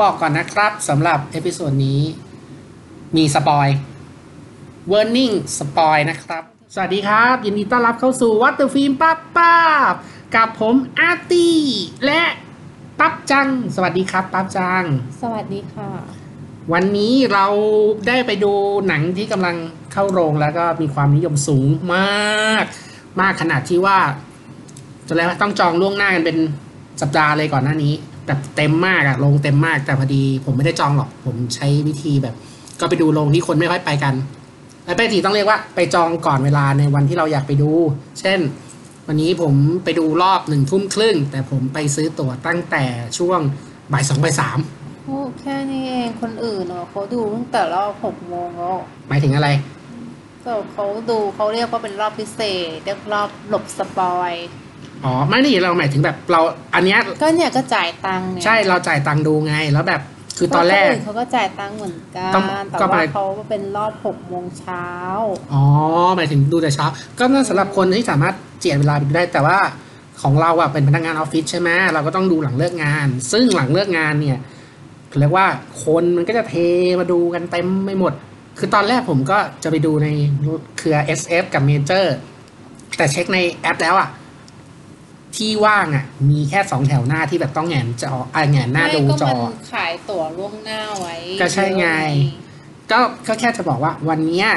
บอกก่อนนะครับสำหรับ episode นี้มีสปอย warning สปอยนะครับ สวัสดีครับ ยินดีต้อนรับเข้าสู่ What the Film ปั๊บปั๊บกับผมอาร์ตี้และปั๊บจัง สวัสดีครับปั๊บจัง สวัสดีค่ะ วันนี้เราได้ไปดูหนังที่กำลังเข้าโรงแล้วก็มีความนิยมสูงมาก มากขนาดที่ว่าจะแล้วาต้องจองล่วงหน้ากันเป็นสัปดาห์เลยก่อนหน้านี้ แบบเต็มมากอะโรงเต็มมากแต่พอดี ผมไม่ได้จองหรอก ผมใช้วิธีแบบ ก็ไปดูโรงที่คนไม่ค่อยไปกันและไปทีต้องเรียกว่าไปจองก่อนเวลาในวันที่เราอยากไปดู เช่น วันนี้ผมไปดูรอบหนึ่งทุ่มครึ่ง แต่ผมไปซื้อตั๋วตั้งแต่ช่วงบ่ายสองบ่ายสามโอ้แค่นี้เองคนอื่นเนาะเขาดูตั้งแต่รอบหกโมงแล้วหมายถึงอะไรก็เขาดูเขาเรียกว่าเป็นรอบพิเศษเรียกรอบหลบสปอย อ๋อไม่ได้เราหมายถึงแบบเราอันเนี้ยก็เนี่ยก็จ่ายตังค์เนี่ยใช่เราจ่ายตังค์ดูไง แล้วแบบคือตอนแรกเพาะคอื่เขาก็จ่ายตังค์เหมือนกันต้องแต่ก็ไปว่าเขาเป็นรอบหกโมงเช้าอ๋อหมายถึงดูแต่เช้า ก็น่าสำหรับคนที่สามารถเจียดเวลาไปดูได้แต่ว่าของเราอะเป็นพนักงานออฟฟิศใช่ไหมเราก็ต้องดูหลังเลิกงาน ซึ่งหลังเลิกงานเนี่ยเรียกว่าคนมันก็จะเทมาดูกันเต็มไม่หมด คือตอนแรกผมก็จะไปดูในเครือ SF กับ Major แต่เช็คในแอปแล้วอะ ที่ว่างอะมีแค่สองแถวหน้าที่แบบต้องแหงนจออะแหงนหน้าไม่ดูก็จอมันขายตั๋วล่วงหน้าไว้ ก็ใช่ไง ก็ก็แค่จะบอกว่า วันเนี้ย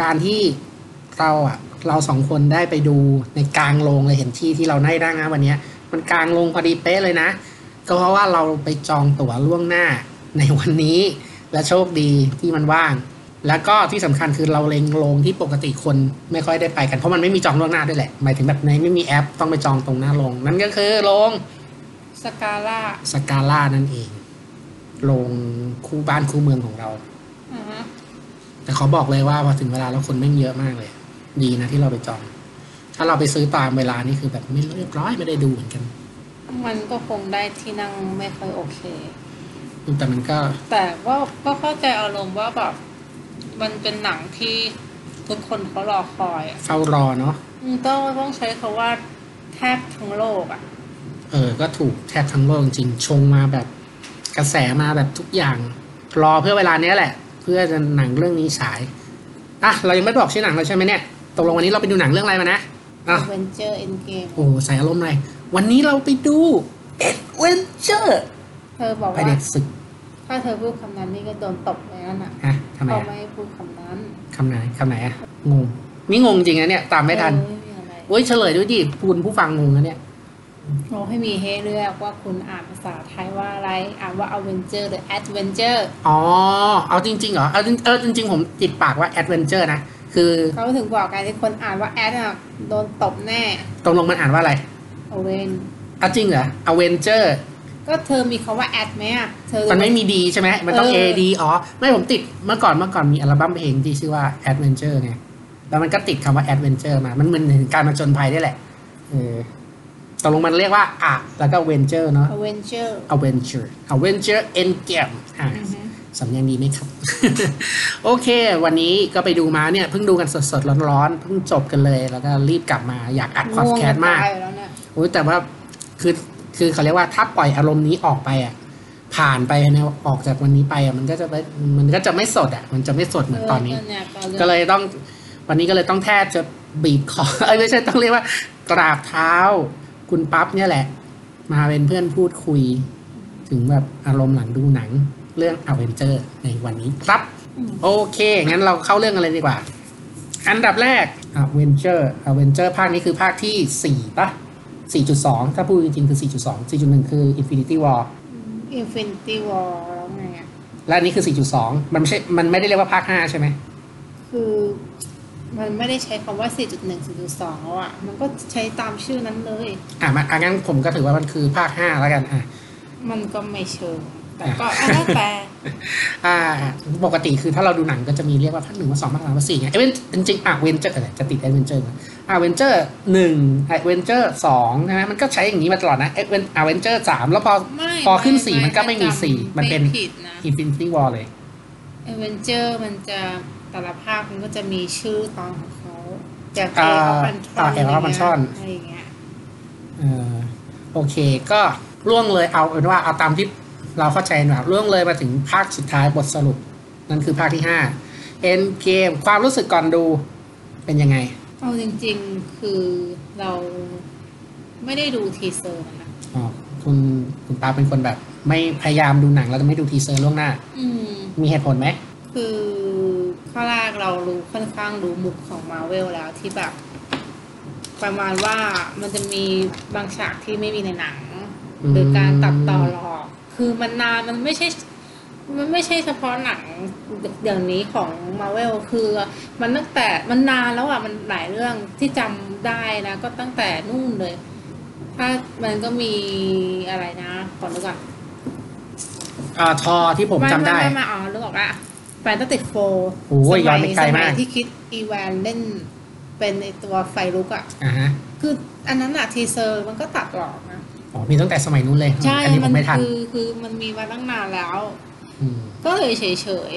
การที่เราอะ เราสองคนได้ไปดูในกลางโรงเลยเห็นที่ที่เราได้นั่งนะวันเนี้ยมันกลางโรงพอดีเป๊ะเลยนะ ก็เพราะว่าเราไปจองตั๋วล่วงหน้าในวันนี้ และโชคดีที่มันว่าง แล้วก็ที่สำคัญคือเราเล็งโรงที่ปกติคนไม่ค่อยได้ไปกันเพราะมันไม่มีจองล่วงหน้าด้วยแหละหมายถึงแบบในไม่มีแอปต้องไปจองตรงหน้าโรงนั่นก็คือโรงสกาล่าสกาล่านั่นเองโรงคู่บ้านคู่เมืองของเราอ่าฮะแต่เขาบอกเลยว่าพอถึงเวลาแล้วคนแม่งเยอะมากเลย ดีนะที่เราไปจอง ถ้าเราไปซื้อตามเวลานี่คือแบบไม่เรียบร้อยไม่ได้ดูเหมือนกัน มันก็คงได้ที่นั่งไม่ค่อยโอเค แต่มันก็ แต่ว่าก็เข้าใจอารมณ์ว่าแบบ มันเป็นหนังที่ทุกคนเขารอคอยอะเฝ้ารอเนาะอืมต้องต้องใช้คาว่าแทบทั้งโลกอะ เออ ก็ถูกแทบทั้งโลกจริงๆชงมาแบบกระแสมาแบบทุกอย่าง รอเพื่อเวลาเนี้ยแหละ เพื่อจะหนังเรื่องนี้ฉายอะเรายังไม่บอกชื่อหนังเลยใช่ไหมเนี่ยตกลงวันนี้เราไปดูหนังเรื่องอะไรมานะอะ Adventure Endgame โอ้ใส่อารมณ์เลยวันนี้เราไปดู Adventure เธอบอกไปว่าเด็กศึก ถ้าเธอพูดคำนั้นนี่ก็โดนตบเลย นั่นอะฮะทำไมเขาอะไม่ให้พูดคำนั้นคำไหนคำไหนอะงงนี่งงจริงนะเนี่ย ตามไม่ทันเออไม่มีอะไรโอ้ยเฉลยด้วยดิคุณผู้ฟังงงนะเนี่ย เราให้มีให้เลือกว่าคุณอ่านภาษาไทยว่าอะไร อ่านว่า Adventure หรือ Adventure อ๋อ เอาจริงๆเหรอ เอาจริงเออจริงๆ ผมติดปากว่า Adventure นะ คือเขาถึงบอกกันที่คนอ่านว่า Ad อะโดนตบแน่ตรงลงมันอ่านว่าอะไรเอาเวนเอาจริงเหรอ Avenger ก็เธอมีคำว่า Ad ไหมอะเธอ มันไม่มีดีใช่ไหมมันต้องเอ A อ D อ๋อ ไม่ผมติดเมื่อก่อนเมื่อก่อนมีอัลบั้มเพลงที่ชื่อว่า Adventure ไงแล้วมันก็ติดคำว่า Adventure มา มันเหมือนถึงการมาจนภัยได้แหละเออตกลงมันเรียกว่าอะแล้วก็ Venture เนาะ Adventure Adventure Adventure Endgame อะอือฮึสำเนียงดีไหมครับ โอเค วันนี้ก็ไปดูมาเนี่ยเพิ่งดูกันสดๆร้อนๆเพิ่งจบกันเลย แล้วก็รีบกลับมาอยากอัดพอดแคสต์มากง่วงจะตยแล้วเนี่ยโอ้ยแต่ว่าคือ คือเขาเรียกว่าถ้าปล่อยอารมณ์นี้ออกไปอะ ผ่านไปเนี่ยออกจากวันนี้ไปอะมันก็จะไม่มันก็จะไม่สดอะ มันจะไม่สดเหมือนตอนนี้เเนี่ยก็เลยต้อง วันนี้ก็เลยต้องแทบจะบีบคอเอ้ยไม่ใช่ต้องเรียกว่ากราบเท้า คุณปั๊บเนี่ยแหละ มาเป็นเพื่อนพูดคุย ถึงแบบอารมณ์หลังดูหนัง เรื่อง a v e n g e r ในวันนี้ครับอืมโอเค งั้นเราเข้าเรื่องกันเลยดีกว่า อันดับแรก a v e n g e r a v e n g e r ภาคนี้คือภาคที่4ป่ะ 4.2 ถ้าพูดจริงๆคือ 4.2 4.1 คือ Infinity War Infinity War แล้วไงอะ และอันนี้คือ 4.2 มันไม่ใช่ มันไม่ได้เรียกว่าภาค 5 ใช่ไหม คือมันไม่ได้ใช้คำว่า 4.1 4.2แล้วอะ มันก็ใช้ตามชื่อนั้นเลย อะมาอะงั้นผมก็ถือว่ามันคือภาค 5 แล้วกันอะ มันก็ไม่เชิง แต่ก็อันนั้นแต่อ่าปกติคือถ้าเราดูหนังก็จะมีเรียกว่าภาคหนึ่งภาคสองภาคสามภาคสี่ไงเอเวนจริงๆ Avenger จะติด Avenger Avenger หนึ่ง Avenger สองใช่ไหมมันก็ใช้อย่างนี้มาตลอดนะเอเวน Avenger สามแล้วพอไม่พอขึ้นไม่สี่มันก็ไม่มีจำสี่มันเป็นผิดนะ Infinity War เลย a v e n g e r มันจะแต่ละภาคมันก็จะมีชื่อตอนของเขาจากอ่าเอเขาบันทออ่าน Age of Ultron อะไรอย่างเงี้ยเออโอเคก็ล่วงเลยเอาเป็นว่าเอาตามที่ เราเข้าใจแบบเรื่องเลยมาถึงภาคสุดท้ายบทสรุป นั่นคือภาคที่ห้า Endgame ความรู้สึกก่อนดูเป็นยังไง เอาจริงๆคือเราไม่ได้ดู teaser มันนะอ๋อคุณคุณตาเป็นคนแบบ ไม่พยายามดูหนังแล้วจะไม่ดู teaser ล่วงหน้า อืม มีเหตุผลไหม คือข้อแรกเรารู้ค่อนข้างรู้มุกของมาเวลแล้วที่แบบ ประมาณว่ามันจะมีบางฉากที่ไม่มีในหนัง หรือการตัดต่อหลอก คือมันนานมันไม่ใช่ มันไม่ใช่เฉพาะหนังอย่างนี้ของมาเวลคือ มันตั้งแต่มันนานแล้วอะมันหลายเรื่องที่จำได้นะ ก็ตั้งแต่นู่นเลย ถ้ามันก็มีอะไรนะขอนึกก่อนอ่าเท่าที่ผมจำได้ไม่ไม่ไม่อ๋อนึกออกละ Fantastic Four โอ้ยย้อนไปไกลมากที่คิดอีแวนเล่นเป็นไอตัวไฟลุกอะอ่าฮะคืออันนั้นอะ teaser มันก็ตัดหลอกนะ อ๋อมีตั้งแต่สมัยนู้นเลยใช่อันนี้ผมไม่ทันคือคือมันมีมาตั้งนานแล้วมก็เลยเฉยเฉย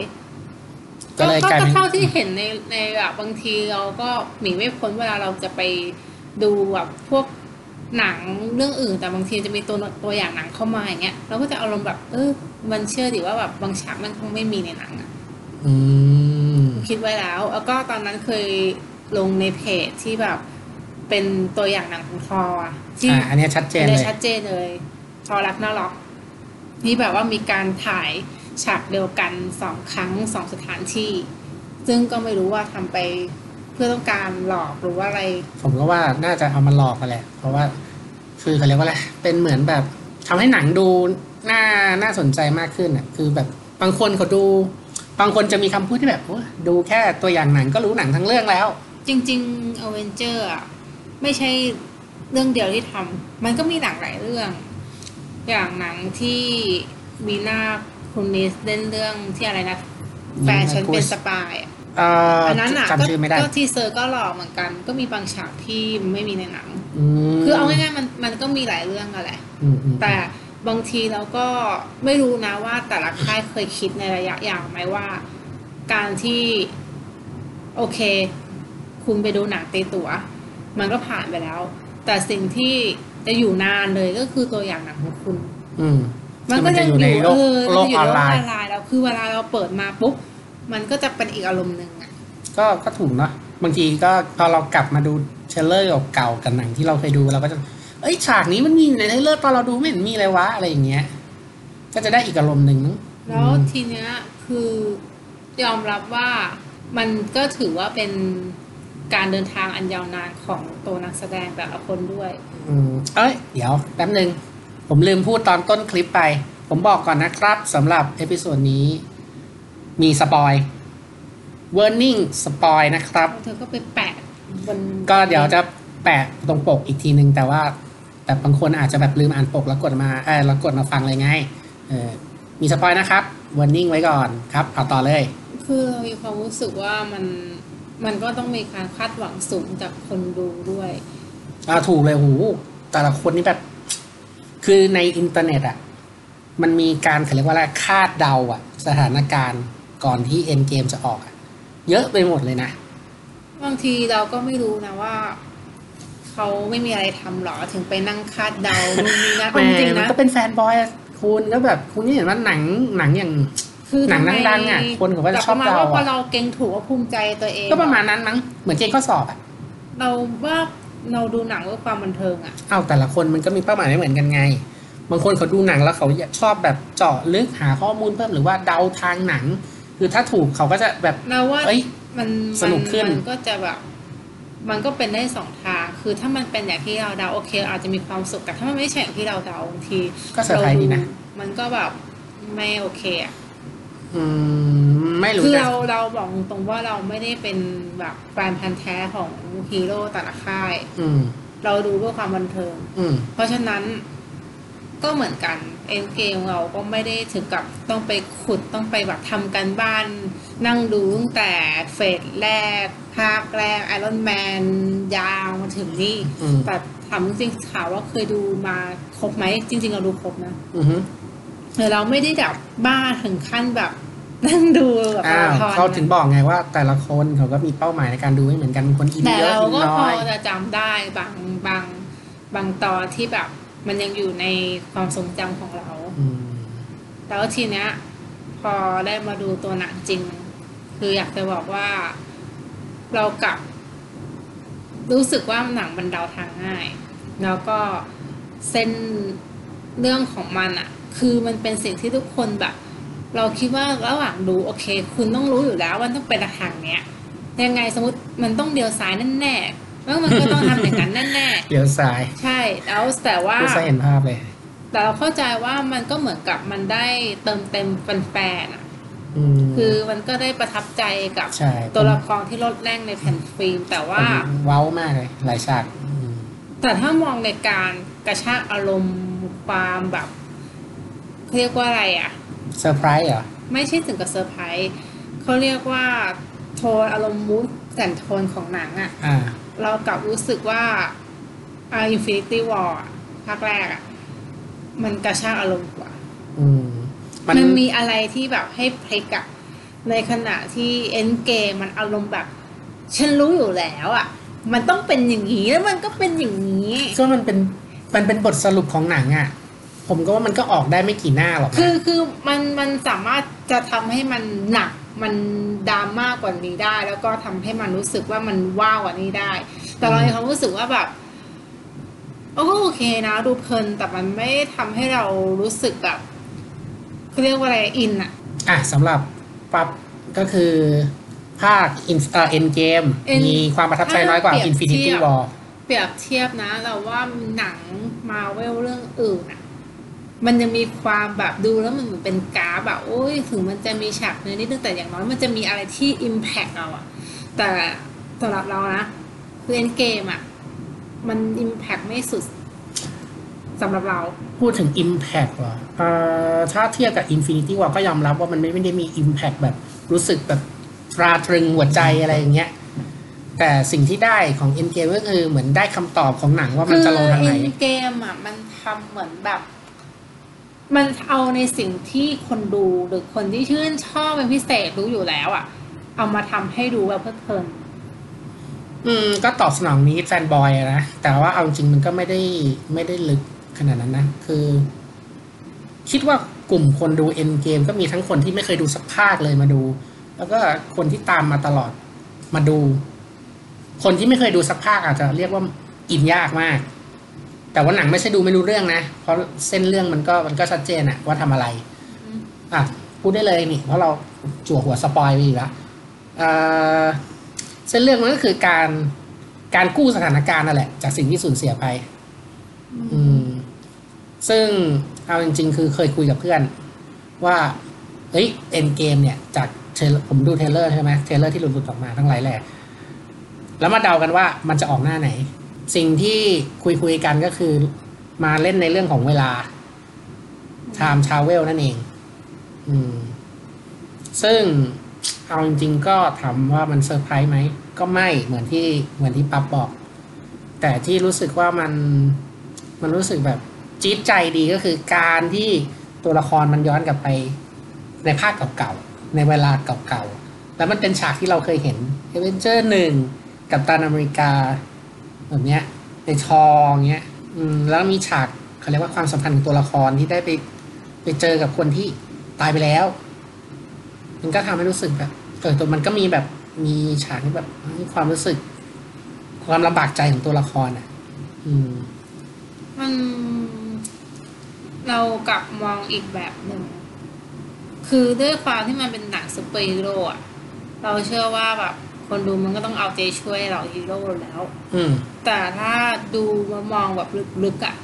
ๆก็เลยกลายเป็นเท่าที่เห็นในในแบบบางทีเราก็หนีไม่พ้นเวลาเราจะไปดูแบบพวกหนังเรื่องอื่น แต่บางทีจะมีตัวตัวอย่างหนังเข้ามาอย่างเงี้ยเราก็จะอารมณ์แบบ เออ มันเชื่อดิว่าแบบบางฉากมันคงไม่มีในหนังอะอืมคิดไว้แล้ว แล้วก็ตอนนั้นเคยลงในเพจที่แบบ เป็นตัวอย่างหนังของทออะที่อ่าอันเนี้ยชัดเจนเลเลยยชัดเจนเลย ทอรักน่ารักนี่แบบว่ามีการถ่ายฉากเดียวกันสองครั้งสองสถานที่ ซึ่งก็ไม่รู้ว่าทำไปเพื่อต้องการหลอกหรือว่าอะไร ผมก็ว่าน่าจะเอามาหลอกกันแหละ เพราะว่าคือเขาเรียกว่าอะไรเป็นเหมือนแบบทำให้หนังดูน่าน่าสนใจมากขึ้นอะคือแบบบางคนเขาดู บางคนจะมีคำพูดที่แบบโอ้ยดูแค่ตัวอย่างหนังก็รู้หนังทั้งเรื่องแล้ว จริงๆอเวนเจอร์อะ ไม่ใช่เรื่องเดียวที่ทำมันก็มีหนังหลายเรื่อง อย่างหนังที่มีหน้าคุณนิสเล่นเรื่องที่อะไรนะแฟนฉันเป็นสปายอะเอ่ออันนั้นอะก็จำชื่อไม่ได้ก็ teaser ก็หลอกเหมือนกัน ก็มีบางฉากที่ไม่มีในหนังมคือเอาง่ายๆมันมันก็มีหลายเรื่องอะแหละอืมอืมแต่บางทีเราก็ไม่รู้นะว่าแต่ละค่ายเคยคิดในระยะยาวไหมว่า การที่ โอเค คุณไปดูหนังตีตั๋ว มันก็ผ่านไปแล้ว แต่สิ่งที่จะอยู่นานเลยก็คือตัวอย่างหนังของคุณ อืมมันก็คือมันจะจะออยู่ยู่ในโลกเออโลกมันจะอยู่ในโลกออนไลน์ออนไลน์แล้วคือเวลาเราเปิดมาปุ๊บมันก็จะเป็นอีกอารมณ์หนึ่งอะก็ก็ถูกเนาะบางทีก็พอเรากลับมาดู trailer เก่าๆกับหนังที่เราเคยดูเราก็จะ เอ้ยฉากนี้มันมีใน trailer ตอนเราดูไม่เห็นมีเลยวะอะไรอย่างเงี้ย ก็จะได้อีกอารมณ์หนึ่งมั้งแล้วทีเนี้ยคือยอมรับว่ามันก็ถือว่าเป็น การเดินทางอันยาวนานของตัวนักแสดงแต่ละคนด้วย อืมเอ้ย เดี๋ยวแป๊บหนึ่ง ผมลืมพูดตอนต้นคลิปไป ผมบอกก่อนนะครับสำหรับเอพิโซดนี้ มีสปอย warning สปอยนะครับ เธอก็ไปแปะบนปกเดี๋ยวจะแปะตรงปกอีกทีนึง แต่ว่า แต่บางคนอาจจะแบบลืมอ่านปกแล้วกดมาเออแล้วกดมาฟังเลยไงเออมี spoil นะครับ warning ไว้ก่อนครับ เอาต่อเลย คือเรามีความรู้สึกว่ามัน มันก็ต้องมีการคาดหวังสูงจากคนดูด้วย อ่าถูกเลยหู แต่ละคนนี่แบบ คือในอินเทอร์เน็ตอะมันมีการเขาเรียกว่าอะไรคาดเดาอะสถานการณ์ก่อนที่ Endgame จะออกอะเยอะไปหมดเลยนะ บางทีเราก็ไม่รู้นะว่าเขาไม่มีอะไรทำหรอถึงไปนั่งคาดเดานู่นนี่นะแหมจริงๆมันนะก็เป็นแฟนบอยอะคุณแล้วแบบคุณนี่เห็นว่าหนังหนังอย่าง คือหนังทำไมดังๆอะคนเขาก็จะชอบแต่ประมาณเดาว่าพออะเราเก่งถูกว่าภูมิใจตัวเองก็ประมาณนั้นมั้งเหมือนเกณฑ์ข้อสอบอะเราว่าเราดูหนังเพื่อความบันเทิงอะเอ้าแต่ละคนมันก็มีเป้าหมายไม่เหมือนกันไงบางคนเขาดูหนังแล้วเขาชอบแบบเจาะลึกหาข้อมูลเพิ่มหรือว่าเดาทางหนัง คือถ้าถูกเขาก็จะแบบเราว่าเอ้ยมันสนุกขึ้นมันก็จะแบบมันก็เป็นได้สองทาง คือถ้ามันเป็นอย่างที่เราเดาโอเค อาจจะมีความสุขแต่ถ้ามันไม่ใช่อย่างที่เราเดาบางทีก็เซอร์ไพรส์ดีนะมันก็แบบไม่โอเคอะ อืมไม่รู้คือแต่เราเราบอกตรงๆว่าเราไม่ได้เป็นแบบแฟนพันธุ์แท้ของฮีโร่แต่ละค่าย อืม เราดูเพื่อความบันเทิง อืม เพราะฉะนั้นก็เหมือนกัน Endgame เราก็ไม่ได้ถึงกับต้องไปขุดต้องไปแบบทำการบ้าน นั่งดูตั้งแต่เฟสแรก ภาคแรกไอรอนแมนยาวมาถึงนี่ อืม แต่ถามจริงๆถามว่าเคยดูมาครบไหมจริง ๆ เราดูครบนะ อือฮึ แต่เราไม่ได้แบบบ้าถึงขั้นแบบนั่งดูแบบอ้าวมาราธอนเขาถึงบอกไงว่า แต่ละคนเขาก็มีเป้าหมายในการดูไม่เหมือนกันบางคนอินแต่เยอะเราอินก็น้พออยจะจำได้บางบางบางตอนที่แบบมันยังอยู่ในความทรงจำของเราอืมแล้วทีเนี้ย พอได้มาดูตัวหนังจริง คืออยากจะบอกว่าเรากลับ รู้สึกว่าหนังมันเดาทางง่าย แล้วก็เส้นเรื่องของมันอะ คือมันเป็นสิ่งที่ทุกคนแบบ เราคิดว่าระหว่างดูโอเค คุณต้องรู้อยู่แล้วว่าต้องเป็นทางเนี้ยยังไงสมมติมันต้องเดียวซ้ายแน่ๆแล้วมันก็ต้องทำอย่างนั้นแน่เลี้ยวซ้ายๆใช่แล้วแต่ว่าผู้ใช้เห็นภาพเลย แต่เราเข้าใจว่ามันก็เหมือนกับมันได้เติมเต็มแฟนๆอะอืมคือมันก็ได้ประทับใจกับใช่ตัวละครที่ลดแร่งในแผ่นฟิล์ม แต่ว่าผมเว้ามากเลย หลายฉากอืมแต่ถ้ามองในการกระชากอารมณ์ความแบบ เขาเรียกว่าอะไรอะเซอร์ไพรส์เหรอ ไม่ใช่ถึงกับเซอร์ไพรส์เขาเรียกว่าโทนอารมณ์มูดแอนโทนของหนังอะอ่า เรากลับรู้สึกว่าอ่า Infinity War อะภาคแรกอะมันกระชากอารมณ์กว่า อืมมันมันมีอะไรที่แบบให้พลิกอะในขณะที่เอ็นเกมมันอารมณ์แบบ ฉันรู้อยู่แล้วอะมันต้องเป็นอย่างนี้แล้วมันก็เป็นอย่างนี้ ก็มันเป็นมันเป็นบทสรุปของหนังอะ ผมก็ว่ามันก็ออกได้ไม่กี่หน้าหรอกนะคือคือมันมันสามารถจะทำให้มันหนักมันดราม่ากกว่านี้ได้ แล้วก็ทำให้มันรู้สึกว่ามันว้าวกว่านี้ได้ แต่เราในความรู้สึกว่าแบบโอ้ก็โอเคนะดูเพลินแต่มันไม่ทำให้เรารู้สึกแบบเขาเรียกว่าอะไรอินอะอะสำหรับปั๊บก็คือภาคอินเอ่อเอ็นเกม End มีความประทับใจน้อยกว่าถ้าเปรียบ Infinity เทียบ War เปรียบเทียบนะ เราว่าหนังมาเวลเรื่องอื่นอะ มันยังมีความแบบดูแล้วมันเหมือนเป็นกราฟแบบโอ้ยถึงมันจะมีฉากเนื้อนิดนึงแต่อย่างน้อยมันจะมีอะไรที่อิมแพกเราอะแต่สำหรับเรานะคือเอ็นเกมอะมันอิมแพกไม่สุดสำหรับเรา พูดถึง Impact ว่ะเอ่อถ้าเทียบกับ Infinity War ก็ยอมรับว่ามันไม่ไม่ได้มี Impact แบบรู้สึกแบบตราตรึงหัวใจอะไรอย่างเงี้ยแต่สิ่งที่ได้ของ Endgame ก็คือเหมือนได้คำตอบของหนังว่ามันจะลงทางไหนเอ็นเกมอะมันทำเหมือนแบบ มันเอาในสิ่งที่คนดูหรือคนที่ชื่นชอบเป็นพิเศษรู้อยู่แล้วอะเอามาทำให้ดูแบบเพลิดเพลินอืม ก็ตอบสนองนี้แฟนบอยนะ แต่ว่าเอาจริงมันก็ไม่ได้ไม่ได้ลึกขนาดนั้นนะ คือ คิดว่ากลุ่มคนดู Endgame ก็มีทั้งคนที่ไม่เคยดูสักภาคเลยมาดู แล้วก็คนที่ตามมาตลอดมาดู คนที่ไม่เคยดูสักภาคอาจจะเรียกว่าอินยากมาก แต่ว่าหนังไม่ใช่ดูไม่รู้เรื่องนะ เพราะเส้นเรื่องมันก็มันก็ชัดเจนอะว่าทำอะไรอืมอะพูดได้เลยนี่ เพราะเราจั่วหัวสปอยไปอีกแล้วเอ่อเส้นเรื่องมันก็คือการการกู้สถานการณ์นั่นแหละ จากสิ่งที่สูญเสียไป อืม ซึ่งเอาจริง ๆ คือเคยคุยกับเพื่อน ว่าเฮ้ย Endgame เนี่ย จาก trail ผมดู trailer ใช่ไหม trailer ที่หลุดๆออกมาทั้งหลายแหละแล้วมาเดากันว่ามันจะออกหน้าไหน สิ่งที่คุยคุยกันก็คือมาเล่นในเรื่องของเวลา time travel นั่นเอง อืม ซึ่งเอาจริงๆก็ถามว่ามันเซอร์ไพรส์ไหม ก็ไม่เหมือนที่เหมือนที่ปั๊บบอก แต่ที่รู้สึกว่ามันมันรู้สึกแบบจี๊ดใจดีก็คือการที่ตัวละครมันย้อนกลับไปในภาคเก่าๆ ในเวลาเก่าๆ แล้วมันเป็นฉากที่เราเคยเห็นเอเวนเจอร์หนึ่งกับตันอเมริกา แบบเนี้ยในทองเงี้ยอืมแล้วมีฉากเขาเรียกว่าความสัมพันธ์ของตัวละครที่ได้ไป ไปเจอกับคนที่ตายไปแล้ว มันก็ทำให้รู้สึกแบบเออตัวมันก็มีแบบมีฉากที่แบบมีความรู้สึก ความลำบากใจของตัวละครอะ อืม มันเรากลับมองอีกแบบหนึ่ง คือด้วยความที่มันเป็นหนังซูเปอร์ฮีโร่อะเราเชื่อว่าแบบ คนดูมันก็ต้องเอาใจช่วยเราฮีโร่แล้ว อืม แต่ถ้าดูมามองแบบลึกๆอะ่ะ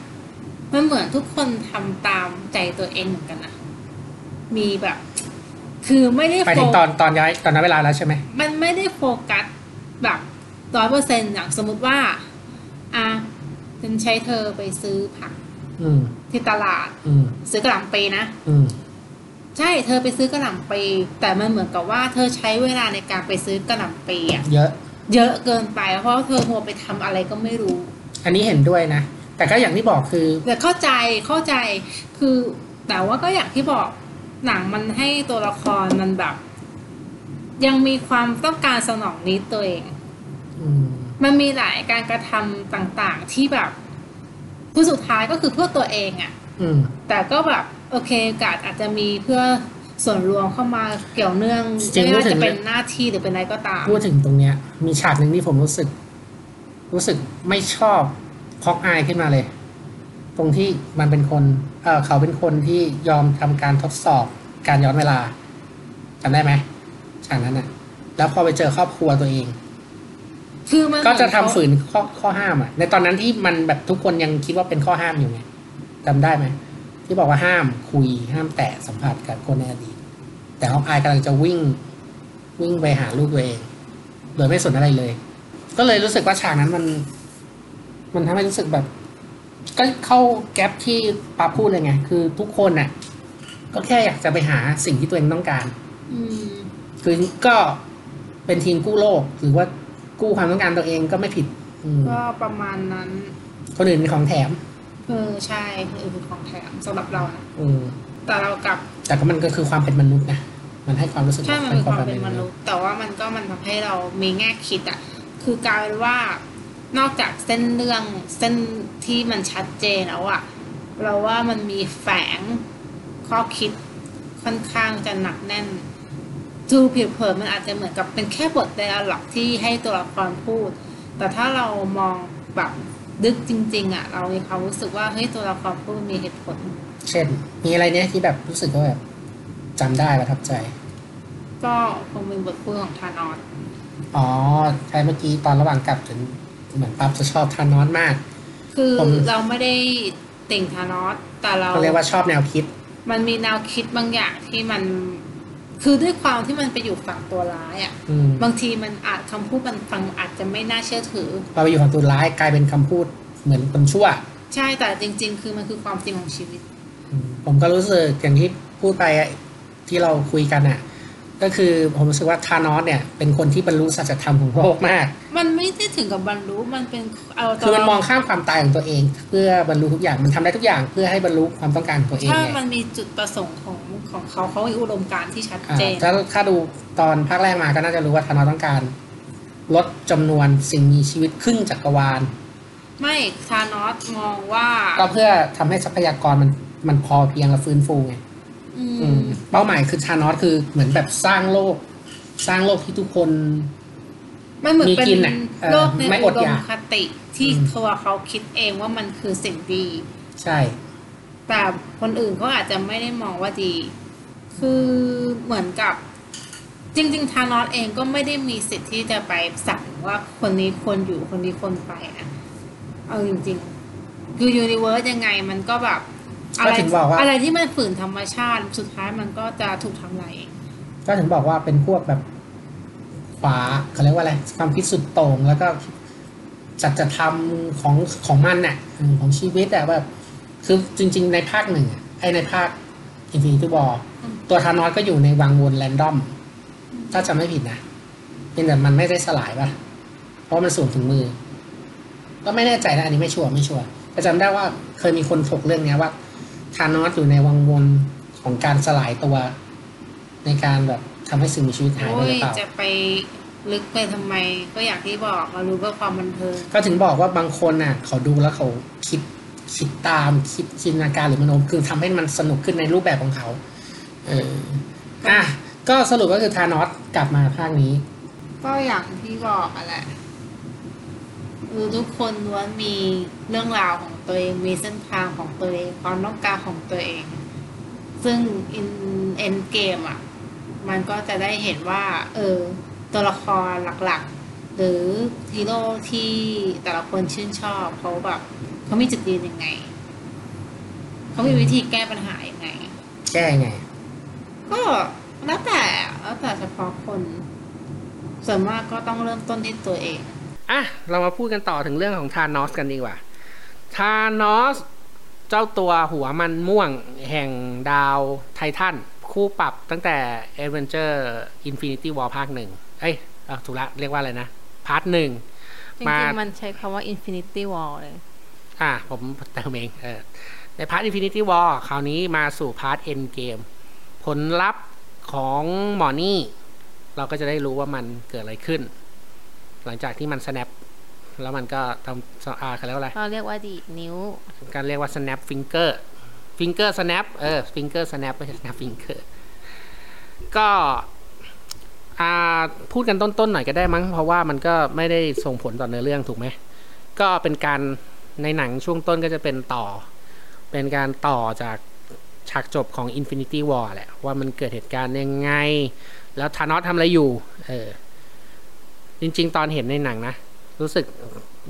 มันเหมือนทุกคนทำตามใจตัวเองเหมือนกันนะมีแบบ คือไม่ได้ไปโฟถึงตอนตอนย้ายตอนนั้นเวลาแล้วใช่ไหม มันไม่ได้โฟกัสแบบร้อยเปอร์เซ็นต์อย่างสมมติว่า อะฉันใช้เธอไปซื้อผักอืมที่ตลาดอืมซื้อกระหล่ำปีนะอืม ใช่เธอไปซื้อกระหล่ำปีแต่มันเหมือนกับว่า เธอใช้เวลาในการไปซื้อกระหล่ำปีอะเยอะ เยอะเกินไปเพราะว่าเธอมัวไปทำอะไรก็ไม่รู้ อันนี้เห็นด้วยนะ แต่ก็อย่างที่บอกคือแต่เข้าใจเข้าใจคือ แต่ว่าก็อย่างที่บอกหนังมันให้ตัวละครมันแบบ ยังมีความต้องการสนองนิดตัวเองอืมมันมีหลายการกระทำต่าง ๆ ที่แบบคือสุดท้ายก็คือเพื่อตัวเองอะ่ะอืมแต่ก็แบบ โอเคกาดอาจจะมีเพื่อส่วนรวมเข้ามาเกี่ยวเนื่องจริงไม่ว่าพูดถึจะงเป็นหน้าที่หรือเป็นอะไรก็ตาม พูดถึงตรงเนี้ย มีฉากหนึ่งที่ผมรู้สึก รู้สึกไม่ชอบพอกอายขึ้นมาเลย ตรงที่มันเป็นคนเออเขาเป็นคนที่ยอมทำการทดสอบการย้อนเวลาจำได้ไหมฉากนั้นน่ะ แล้วพอไปเจอครอบครัวตัวเอง คือมันก็จะทำเหมือนเขาฝืนข้อข้อห้ามอะ ในตอนนั้นที่มันแบบทุกคนยังคิดว่าเป็นข้อห้ามอยู่ไงจำได้ไหม ที่บอกว่าห้ามคุยห้ามแตะสัมผัสกับคนในอดีต แต่ฮอกอายกำลังจะวิ่งวิ่งไปหาลูกตัวเอง โดยไม่สนอะไรเลย ก็เลยรู้สึกว่าฉากนั้นมัน มันทำให้รู้สึกแบบ ก็เข้าแก๊ปที่ปาพูดเลยไง คือทุกคนน่ะ ก็แค่อยากจะไปหาสิ่งที่ตัวเองต้องการอืมคือก็เป็นทีมกู้โลกหรือว่ากู้ความต้องการตัวเองก็ไม่ผิดอืมก็ประมาณนั้น คนอื่นเป็นของแถม เออใช่คือคือของแถมสำหรับเรานะอืมแต่เรากลับ แต่ก็มันก็คือความเป็นมนุษย์นะมันให้ความรู้สึกใช่มันมีความเป็นมนุษย์ แต่ว่ามันก็มันทำให้เรามีแง่คิดอะคือกลายเป็นว่านอกจากเส้นเรื่องเส้นที่มันชัดเจนแล้วอะเราว่ามันมีแฝงข้อคิดค่อนข้างจะหนักแน่นดูผิวเผินมันอาจจะเหมือนกับเป็นแค่บทไดอะล็อกที่ให้ตัวละครพูด แต่ถ้าเรามองแบบ ดึกจริง ๆอะเรามีความรู้สึกว่าเฮ้ยตัวละครพูดมีเหตุผล เช่น มีอะไรเนี้ยที่แบบรู้สึกว่าแบบจำได้ประทับใจ ก็คงเป็นบทพูดของทานอสอ๋อใช่เมื่อกี้ตอนระหว่างกลับถึงเหมือนปั๊บจะชอบทานอสมาก คือผมเราไม่ได้ติ่งทานอสแต่เราก็เรียกว่าชอบแนวคิด มันมีแนวคิดบางอย่างที่มัน คือด้วยความที่มันไปอยู่ฝั่งตัวร้ายอะ่ะอืมบางทีมันอาจคำพูดมันฟังอาจจะไม่น่าเชื่อถือพอไปอยู่ฝั่งตัวร้ายกลายเป็นคำพูดเหมือนคนชั่ว ใช่แต่จริง ๆ คือมันคือความจริงของชีวิตอืมผมก็รู้สึกอย่างที่พูดไปอะที่เราคุยกันอะ ก็คือผมรู้สึกว่าทานอสเนี่ยเป็นคนที่บรรลุสัจธรรมของโลกมาก มันไม่ได้ถึงกับบรรลุมันเป็นเอาคือมันมองข้ามความตายของตัวเอง เพื่อบรรลุทุกอย่างมันทำได้ทุกอย่างเพื่อให้บรรลุความต้องการของตัวเองถ้าไงมันมีจุดประสงค์ของของเขาเขามีอุดมการณ์ที่ชัดอ่าเจนถ้าถ้าดูตอนภาคแรกมาก็น่าจะรู้ว่าธานอสต้องการ ลดจำนวนสิ่งมีชีวิตครึ่งจักรวาล ไม่ทานอสมองว่าก็เพื่อทำให้ทรัพยากรมันมันพอเพียงและฟื้นฟูไงอือืมม เป้าหมายคือทานอสคือเหมือนแบบสร้างโลก สร้างโลกที่ทุกคนมันเหมือนเป็นมีกินน่ะเออโลกในไม่ออุดดอมยากคติที่อืมตัวเขาคิดเองว่ามันคือสิ่งดี ใช่ แต่คนอื่นเขาอาจจะไม่ได้มองว่าดี คือเหมือนกับ จริง ๆ ทานอสเองก็ไม่ได้มีสิทธิ์ที่จะไปสั่งว่าคนนี้ควรอยู่คนนี้ควรไปนะเอาจริง ๆ คือยูนิเวิร์สยังไงมันก็แบบ อะก็ไรถึงบอกว่าอะไรที่มันฝืนธรรมชาติสุดท้ายมันก็จะถูกทำลายเองก็ถึงบอกว่าเป็นพวกแบบขวาเขาเรียกว่าอะไรความคิดสุดโต่งแล้วก็จัดจะทำของของมันน่ะอืมของชีวิตอะแบบคือจริง ๆ ในภาคหนึ่งอะไอในภาค Infinity War อืมตัวทานอสก็อยู่ในวังวนแรนดอม ถ้าจำไม่ผิดนะเพียงแต่มันไม่ได้สลายป่ะ เพราะมันสูงถึงมือ ก็ไม่แน่ใจนะ อันนี้ไม่ชัวร์ไม่ชัวร์แต่จำได้ว่าเคยมีคนถกเรื่องเนี้ยว่า ทานอสอยู่ในวังวนของการสลายตัว ในการแบบทำให้สิ่งมีชีวิตหายไปโอ้หยรือเปล่าจะไปลึกไปทำไม ก็อย่างที่บอกเรารู้เพื่อความบันเทิงก็ถึงบอกว่าบางคนน่ะเขาดูแล้วเขาคิดคิดตามคิดจินตนาการหรือมโนคือทำให้มันสนุกขึ้นในรูปแบบของเขาเอออะก็สรุปก็คือทานอสกลับมาภาคนี้ ก็อย่างที่บอกอะแหละ คือทุกคนล้วนมีเรื่องราวของตัวเองมีเส้นทางของตัวเองความต้องการของตัวเอง ซึ่งอินเอ็นเกมอะ มันก็จะได้เห็นว่า เออ ตัวละครหลักๆ หรือฮีโร่ที่แต่ละคนชื่นชอบเขาแบบเขามีจุดยืนยังไงเขามีวิธีแก้ปัญหายังไง แก้ไง ก็แล้วแต่แล้วแต่เฉพาะคน ส่วนมากก็ต้องเริ่มต้นที่ตัวเอง อะ เรามาพูดกันต่อถึงเรื่องของทานอสกันดีกว่า ทานอส เจ้าตัวหัวมันม่วงแห่งดาวไททัน คู่ปรับตั้งแต่ Avengers Infinity War ภาคหนึ่ง เอ้ยเอาถูกละ เรียกว่าอะไรนะ part หนึ่งจมาริงๆ มันใช้คำว่า Infinity War เลย อะ ผมเติมเอง เออ ใน part Infinity War คราวนี้มาสู่ part Endgame ผลลัพธ์ของหมอนี่ เราก็จะได้รู้ว่ามันเกิดอะไรขึ้น หลังจากที่มัน snap แล้วมันก็ทำอ่าเขาเรียกว่าอะไรเราเรียกว่าดีดนิ้ว การเรียกว่า snap finger finger snap เออ finger snap ไม่ใช่ snap finger ก็อ่าพูดกันต้นๆหน่อยก็ได้มั้ง เพราะว่ามันก็ไม่ได้ส่งผลต่อเนื้อเรื่องถูกไหม ก็เป็นการในหนังช่วงต้นก็จะเป็นต่อ เป็นการต่อจากฉากจบของ Infinity War แหละ ว่ามันเกิดเหตุการณ์ยังไง แล้วธานอสทำอะไรอยู่ เออ จริง ๆ ตอนเห็นในหนังนะ รู้สึก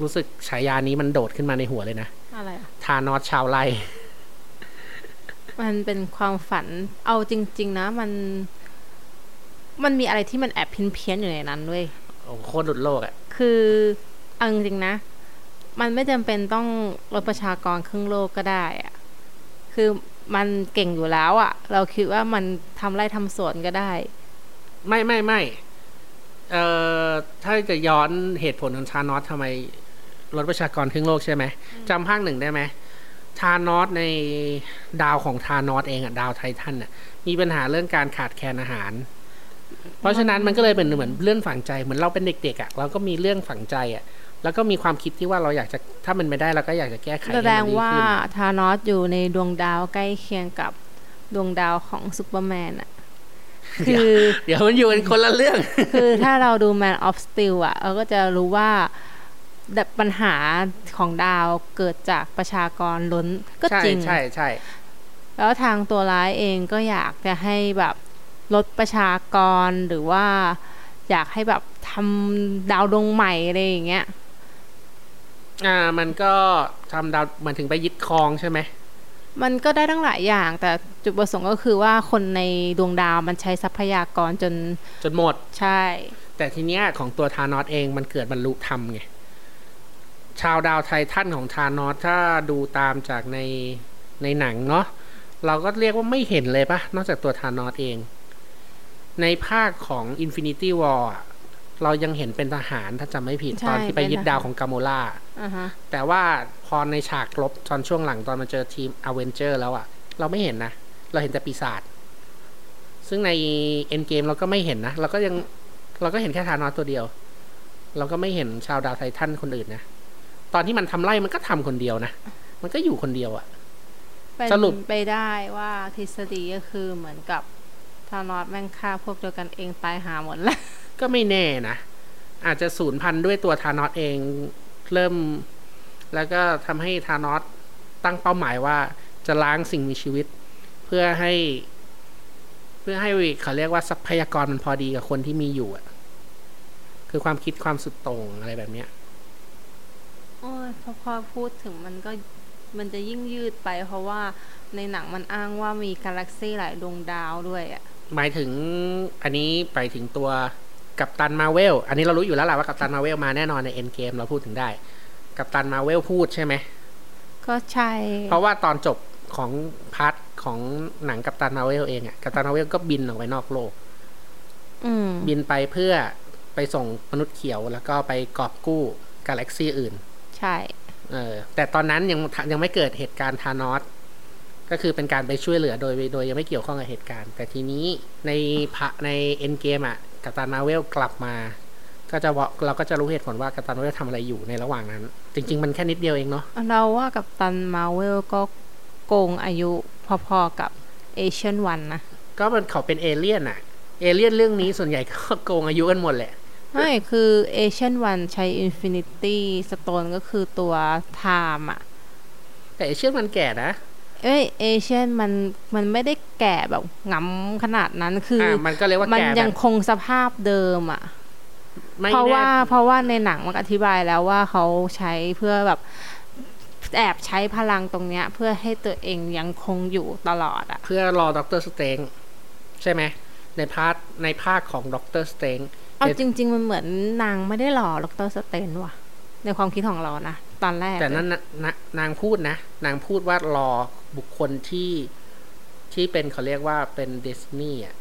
รู้สึกฉายานี้มันโดดขึ้นมาในหัวเลยนะ อะไรอะธานอสชาวไร่มันเป็นความฝันเอาจริง ๆ นะ มัน มันมีอะไรที่มันแอบพินเพี้ยนๆอยู่ในนั้นด้วยโอ้โคตรหลุดโลกอะคือเอาจริงๆนะ มันไม่จำเป็นต้องลดประชากรครึ่งโลกก็ได้อะคือมันเก่งอยู่แล้วอะเราคิดว่ามันทำไร่ทำสวนก็ได้ ไม่ไม่ไม่ เอ่อถ้าจะย้อนเหตุผลของธานอสทำไมลดประชากรครึ่งโลกใช่ไหมจำภาคหนึ่งได้ไหมธานอสในดาวของธานอสเองอะดาวไททันอะมีปัญหาเรื่องการขาดแคลนอาหาร เพราะฉะนั้นมันก็เลยเป็นเหมือนเรื่องฝังใจเหมือนเราเป็นเด็กๆอะเราก็มีเรื่องฝังใจอะแล้วก็มีความคิดที่ว่าเราอยากจะถ้ามันไม่ได้เราก็อยากจะแก้ไขให้แสมันดงดีว่าขึ้นธานอสอยู่ในดวงดาวใกล้เคียงกับดวงดาวของซูเปอร์แมนอะ คือเดี๋ยวมันอยู่กันคนละเรื่อง คือถ้าเราดู Man of Steel อะเราก็จะรู้ว่าแบบปัญหาของดาวเกิดจากประชากรล้นก็ใช่จริงใช่ใช่แล้วทางตัวร้ายเองก็อยากจะให้แบบลดประชากรหรือว่าอยากให้แบบทำดาวดวงใหม่อะไรอย่างเงี้ย อ่า มันก็ทำดาวมันถึงไปยึดครองใช่ไหม มันก็ได้ทั้งหลายอย่าง แต่จุดประสงค์ก็คือว่าคนในดวงดาวมันใช้ทรัพยากรจนจนหมด ใช่ แต่ทีเนี้ยของตัวธานอสเองมันเกิดบรรลุธรรมไง ชาวดาวไททันของธานอสถ้าดูตามจากในในหนังเนาะเราก็เรียกว่าไม่เห็นเลยปะนอกจากตัวธานอสเอง ในภาคของ Infinity War อะ เรายังเห็นเป็นทหารถ้าจำไม่ผิดใช่ตอนที่ไปยึดเป็นทหารดาวของกาโมล่าอ่าฮะแต่ว่าพอในฉากรบตอนช่วงหลังตอนมาเจอทีมอเวนเจอร์แล้วอะเราไม่เห็นนะ เราเห็นแต่ปีศาจซึ่งใน Endgame เราก็ไม่เห็นนะ เราก็ยังเราก็เห็นแค่ธานอสตัวเดียว เราก็ไม่เห็นชาวดาวไททันคนอื่นนะ ตอนที่มันทำไล่มันก็ทำคนเดียวนะ มันก็อยู่คนเดียวอะเป็นสรุปไปได้ว่าทฤษฎีก็คือเหมือนกับธานอสแม่งฆ่าพวกเดียวกันเองตายหาหมดแล้ว ก็ไม่แน่นะ อาจจะสูญพันธุ์ด้วยตัวธานอสเองเริ่ม แล้วก็ทำให้ธานอสตั้งเป้าหมายว่าจะล้างสิ่งมีชีวิต เพื่อให้ เพื่อให้เขาเรียกว่าทรัพยากรมันพอดีกับคนที่มีอยู่อะคือความคิดความสุดโต่งอะไรแบบเนี้ยโอ้ยพอพอพูดถึงมันก็มันจะยิ่งยืดไป เพราะว่าในหนังมันอ้างว่ามีกาแล็กซี่หลายดวงดาวด้วยอะหมายถึงอันนี้ไปถึงตัว Captain Marvel อันนี้เรารู้อยู่แล้วแหละว่า Captain Marvel มาแน่นอนใน Endgame เราพูดถึงได้ Captain Marvel พูดใช่ไหม ก็ใช่ เพราะว่าตอนจบของ part ของหนัง Captain Marvel เองอะ Captain Marvel ก็บินออกไปนอกโลกอืมบินไปเพื่อไปส่งมนุษย์เขียวแล้วก็ไปกอบกู้กาแล็กซีอื่น ใช่ เออ แต่ตอนนั้นยังยังไม่เกิดเหตุการณ์ธานอสก็คือเป็นการไปช่วยเหลือโดยโดยยังไม่เกี่ยวข้องกับเหตุการณ์ แต่ทีนี้ในพระในเอ็นเกมอะ กัปตันมาเวลกลับมา ก็จะบอกเราก็จะรู้เหตุผลว่ากัปตันมาเวลทำอะไรอยู่ในระหว่างนั้น จริง ๆ มันแค่นิดเดียวเองเนาะเราว่ากับตันมาเวลก็โกงอายุพอๆกับเอเชียนวันนะก็มันเขาเป็นเอเลี่ยนอะเอเลี่ยนเรื่องนี้ส่วนใหญ่ก็โกงอายุกันหมดแหละไม่คือเอเชียนวันใช้อินฟินิตี้สโตนก็คือตัวไทม์อะแต่เอเชียนมันแก่นะ เอ้ยเอเชียนมันมันไม่ได้แก่แบบงำขนาดนั้นคืออ่าอมันก็เรียกว่ามันแก่แบยังบคงสภาพเดิมอะไม่เพราะแน่ว่าเพราะว่าในหนังมันอธิบายแล้วว่าเขาใช้เพื่อแบบแอบใช้พลังตรงเนี้ย เพื่อให้ตัวเองยังคงอยู่ตลอดอะเพื่อรอด็อกเตอร์สเตงใช่ไหมในพาร์ทในภาคของด็อกเตอร์สเตงเอาจริง ๆ มันเหมือนนางไม่ได้หล่อดรสเตนว่ะ ในความคิดของเรานะตอนแรก แต่นั้นน่ะนะนางพูดนะ นางพูดว่ารอบุคคลที่ที่เป็นเขาเรียกว่าเป็นเดสนีย์อะ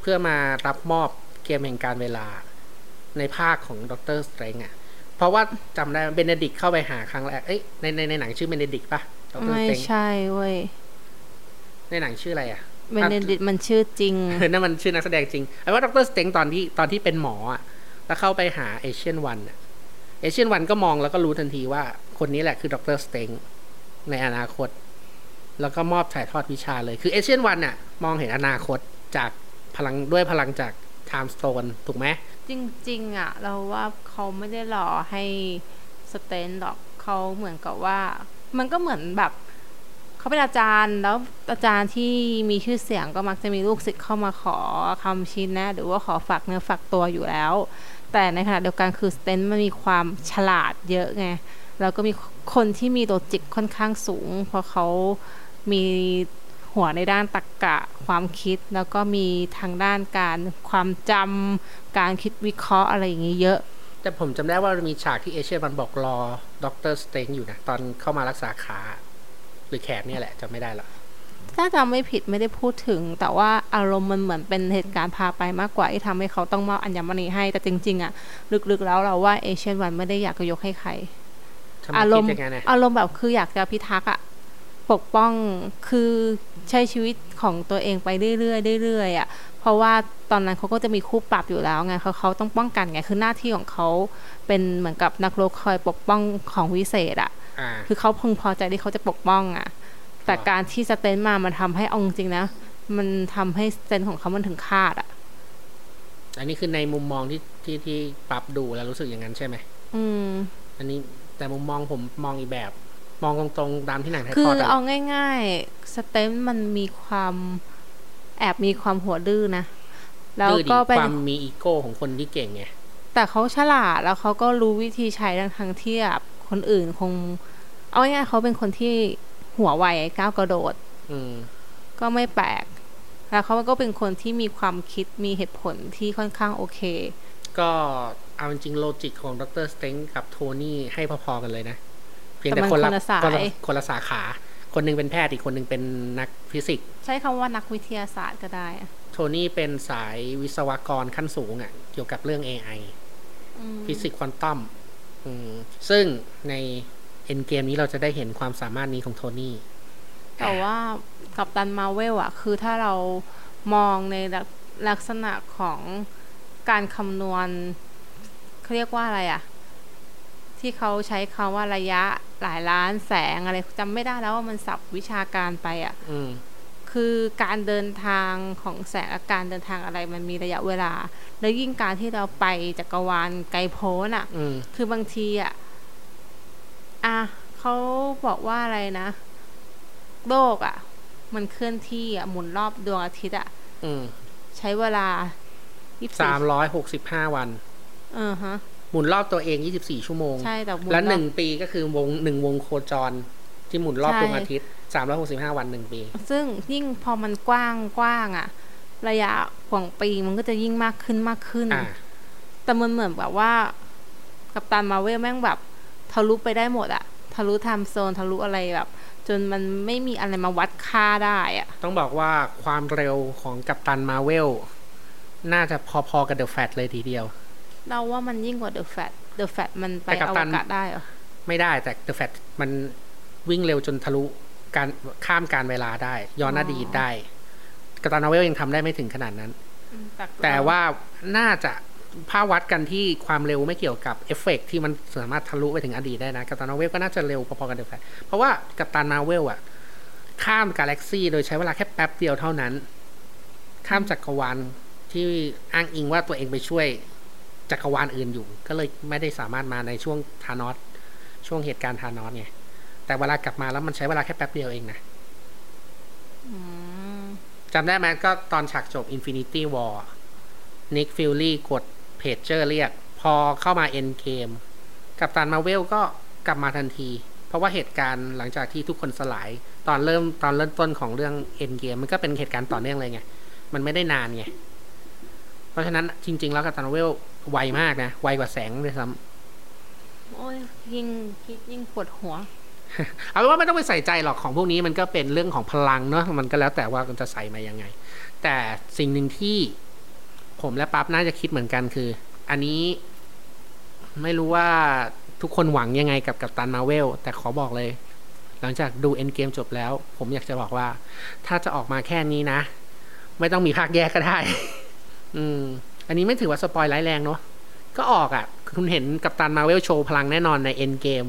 เพื่อมารับมอบเกมแห่งการเวลา ในภาคของด็อกเตอร์สเตงอะ เพราะว่าจำได้เบนเดดิกเข้าไปหาครั้งแรกเอ้ยในในในหนังชื่อเบนเดดิกปะด็อกเตอร์ไม่ Strange ใช่เว้ยในหนังชื่ออะไรอะ Benedict มันชื่อจริงเออนั่นมันชื่อนักแสดงจริงไอ้ว่าดร. Strange ตอนที่ตอนที่เป็นหมออะแล้วเข้าไปหา Ancient One อะ Ancient One ก็มองแล้วก็รู้ทันทีว่าคนนี้แหละคือดร. Strange ในอนาคต แล้วก็มอบถ่ายทอดวิชาเลย คือ Ancient One เนี่ยมองเห็นอนาคตจากพลังด้วยพลังจาก Time Stone ถูกไหม จริง ๆ อะ เราว่าเขาไม่ได้หล่อให้สเตนหรอกเขาเหมือนกับว่า มันก็เหมือนแบบเขาเป็นอาจารย์แล้วอาจารย์ที่มีชื่อเสียงก็มักจะมีลูกศิษย์เข้ามาขอคำชี้แนะ หรือว่าขอฝากเนื้อฝากตัวอยู่แล้ว แต่ในขณะเดียวกันคือสเตนมันมีความฉลาดเยอะไง แล้วก็มีคนที่มีโลจิกค่อนข้างสูง เพราะเขามีหัวในด้านตรรกกะความคิด แล้วก็มีทางด้านการความจำการคิดวิเคราะห์อะไรอย่างนี้เยอะ แต่ผมจำได้ว่ามีฉากที่ Ancient One บอกรอด็อกเตอร์ Strange อยู่นะ ตอนเข้ามารักษาขา หรือแขนเนี่ยแหละจำไม่ได้ละ ถ้าจำไม่ผิดไม่ได้พูดถึง แต่ว่าอารมณ์มันเหมือนเป็นเหตุการณ์พาไปมากกว่าที่ทำให้เขาต้องมอบอัญมณีให้แต่จริง ๆอะลึกๆแล้วเราว่า Ancient One ไม่ได้อยากจะยกให้ใครทำไมอารคิมดณ์ยังไงเนี่ยอารมณ์แบบคืออยากจะพิทักษ์อะปกป้องคือใช้ชีวิตของตัวเองไปเรื่อยๆเรื่อยๆอะเพราะว่าตอนนั้นเขาก็จะมีคู่ปรับอยู่แล้วไงเขาเขาต้องป้องกันไงคือหน้าที่ของเขาเป็นเหมือนกับนักรบคอยปกป้องของวิเศษอะอ่าคือเขาพึงพอใจที่เขาจะปกป้องอะ แต่การที่สเตนมามันทำให้เอาจริงๆนะ มันทำให้สเตนของเขามันถึงคาดอะอันนี้คือในมุมมองที่ที่ที่ปรับดูแล้วรู้สึกอย่างนั้นใช่ไหมอืม อันนี้แต่มุมมองผมมองอีกแบบ มองตรงๆตามที่หนังไทยคืทออดอะเอาง่าย ๆ สเต็มมันมีความแอบมีความหัวดื้อนะแล้วดื้อดีก็เป็นความมีอีโก้ของคนที่เก่งไงแต่เขาฉลาดแล้วเขาก็รู้วิธีใช้ทั้งทางที่แบบคนอื่นคง เอาง่ายๆเขาเป็นคนที่ หัวไวก้าวกระโดดอืมก็ไม่แปลก แล้วเขาก็เป็นคนที่มีความคิดมีเหตุผลที่ค่อนข้างโอเค ก็เอาจริงๆ logic ของดร. Strange กับโทนี่ให้พอๆกันเลยนะ เพียงแต่แต่มันคนละคนละสายคนละคนละสาขา คนหนึงเป็นแพทย์อีกคนหนึงเป็นนักฟิสิกส์ใช้คำว่านักวิทยาศาสตร์ก็ได้อะโทนี่เป็นสายวิศวกรขั้นสูงอะ่ะ เกี่ยวกับเรื่อง AI อืมฟิสิกส์ควอนตัมอืมซึ่งใน Endgame นี้เราจะได้เห็นความสามารถนี้ของโทนี่แต่ว่า Captain Marvel อะคือถ้าเรามองในลักลักษณะของการคำนวณเขาเรียกว่าอะไรอะที่เขาใช้คำว่าระยะหลายล้านแสงอะไรจำไม่ได้แล้วว่ามันสับวิชาการไปอะอืมคือการเดินทางของแสงอาการเดินทางอะไรมันมีระยะเวลา แล้วยิ่งการที่เราไปจักรวาลไกลโพ้นอะอืมคือบางทีอะ อะเขาบอกว่าอะไรนะ โลกอะ มันเคลื่อนที่อะ หมุนรอบดวงอาทิตย์อะอืมใช้เวลายี่สามร้อยหกสิบห้าวันเออฮะ หมุนรอบตัวเองยี่สิบสี่ชั่วโมง ใช่แต่มุนและรอบหนึ่งปีก็คือวงหนึ่งวงโคจรที่หมุนรอบใช่ดวงอาทิตย์สามร้อยหกสิบห้าวันหนึ่งปี ซึ่งยิ่งพอมันกว้างกว้างอะ ระยะของปีมันก็จะยิ่งมากขึ้นมากขึ้นอ่าแต่มันเหมือนแบบว่า กับตันมาเวลแม่งแบบ ทะลุไปได้หมดอะทะลุ time zone ทะลุอะไรแบบ จนมันไม่มีอะไรมาวัดค่าได้อะต้องบอกว่าความเร็วของ Captain Marvel น่าจะพอๆกับ The Flash เลยทีเดียว เราว่ามันยิ่งกว่า The Flash The Flash มันไปแต่กัปตันอวกาศได้เหรอไม่ได้แต่ The Flash มันวิ่งเร็วจนทะลุการข้ามการเวลาได้ ย้อนอดีตได้ Captain Marvel ยังทำได้ไม่ถึงขนาดนั้น แต่ว่าน่าจะ ถ้าวัดกันที่ความเร็วไม่เกี่ยวกับเอฟเฟกต์ที่มันสามารถทะลุไปถึงอดีตได้นะ Captain Marvel ก็น่าจะเร็วพอๆกับ The Flash เพราะว่า Captain Marvel อะข้ามกาแล็กซี่โดยใช้เวลาแค่แป๊บเดียวเท่านั้น ข้ามจักรวาลที่อ้างอิงว่าตัวเองไปช่วยจักรวาลอื่นอยู่ ก็เลยไม่ได้สามารถมาในช่วงทานอสช่วงเหตุการณ์ทานอสไงแต่เวลากลับมาแล้วมันใช้เวลาแค่แป๊บเดียวเองนะอืมจำได้ไหมก็ตอนฉากจบ Infinity War Nick Fury กด เพจเจอร์เรียก พอเข้ามา Endgame Captain Marvel ก็กลับมาทันที เพราะว่าเหตุการณ์หลังจากที่ทุกคนสลาย ตอนเริ่มตอนเริ่มต้นของเรื่อง Endgame มันก็เป็นเหตุการณ์ต่อเนื่องเลยไง มันไม่ได้นานไง เพราะฉะนั้นจริง ๆ แล้ว Captain Marvel ไวมากนะ ไวกว่าแสงเลยซ้ำโอ้ยยิ่งคิดยิ่งปวดหัว เอาเป็นว่าไม่ต้องไปใส่ใจหรอกของพวกนี้มันก็เป็นเรื่องของพลังเนาะมันก็แล้วแต่ว่ามันจะใส่มายังไง แต่สิ่งหนึ่งที่ ผมและปั๊บน่าจะคิดเหมือนกันคือ อันนี้ไม่รู้ว่าทุกคนหวังยังไงกับกัปตันมาเวล แต่ขอบอกเลย หลังจากดูเอ็นเกมจบแล้ว ผมอยากจะบอกว่า ถ้าจะออกมาแค่นี้นะ ไม่ต้องมีภาคแยกก็ได้ อืม อันนี้ไม่ถือว่าสปอยร้ายแรงเนาะก็ออกอะ่ะ คุณเห็นกัปตันมาเวลโชว์พลังแน่นอนในเอ็นเกม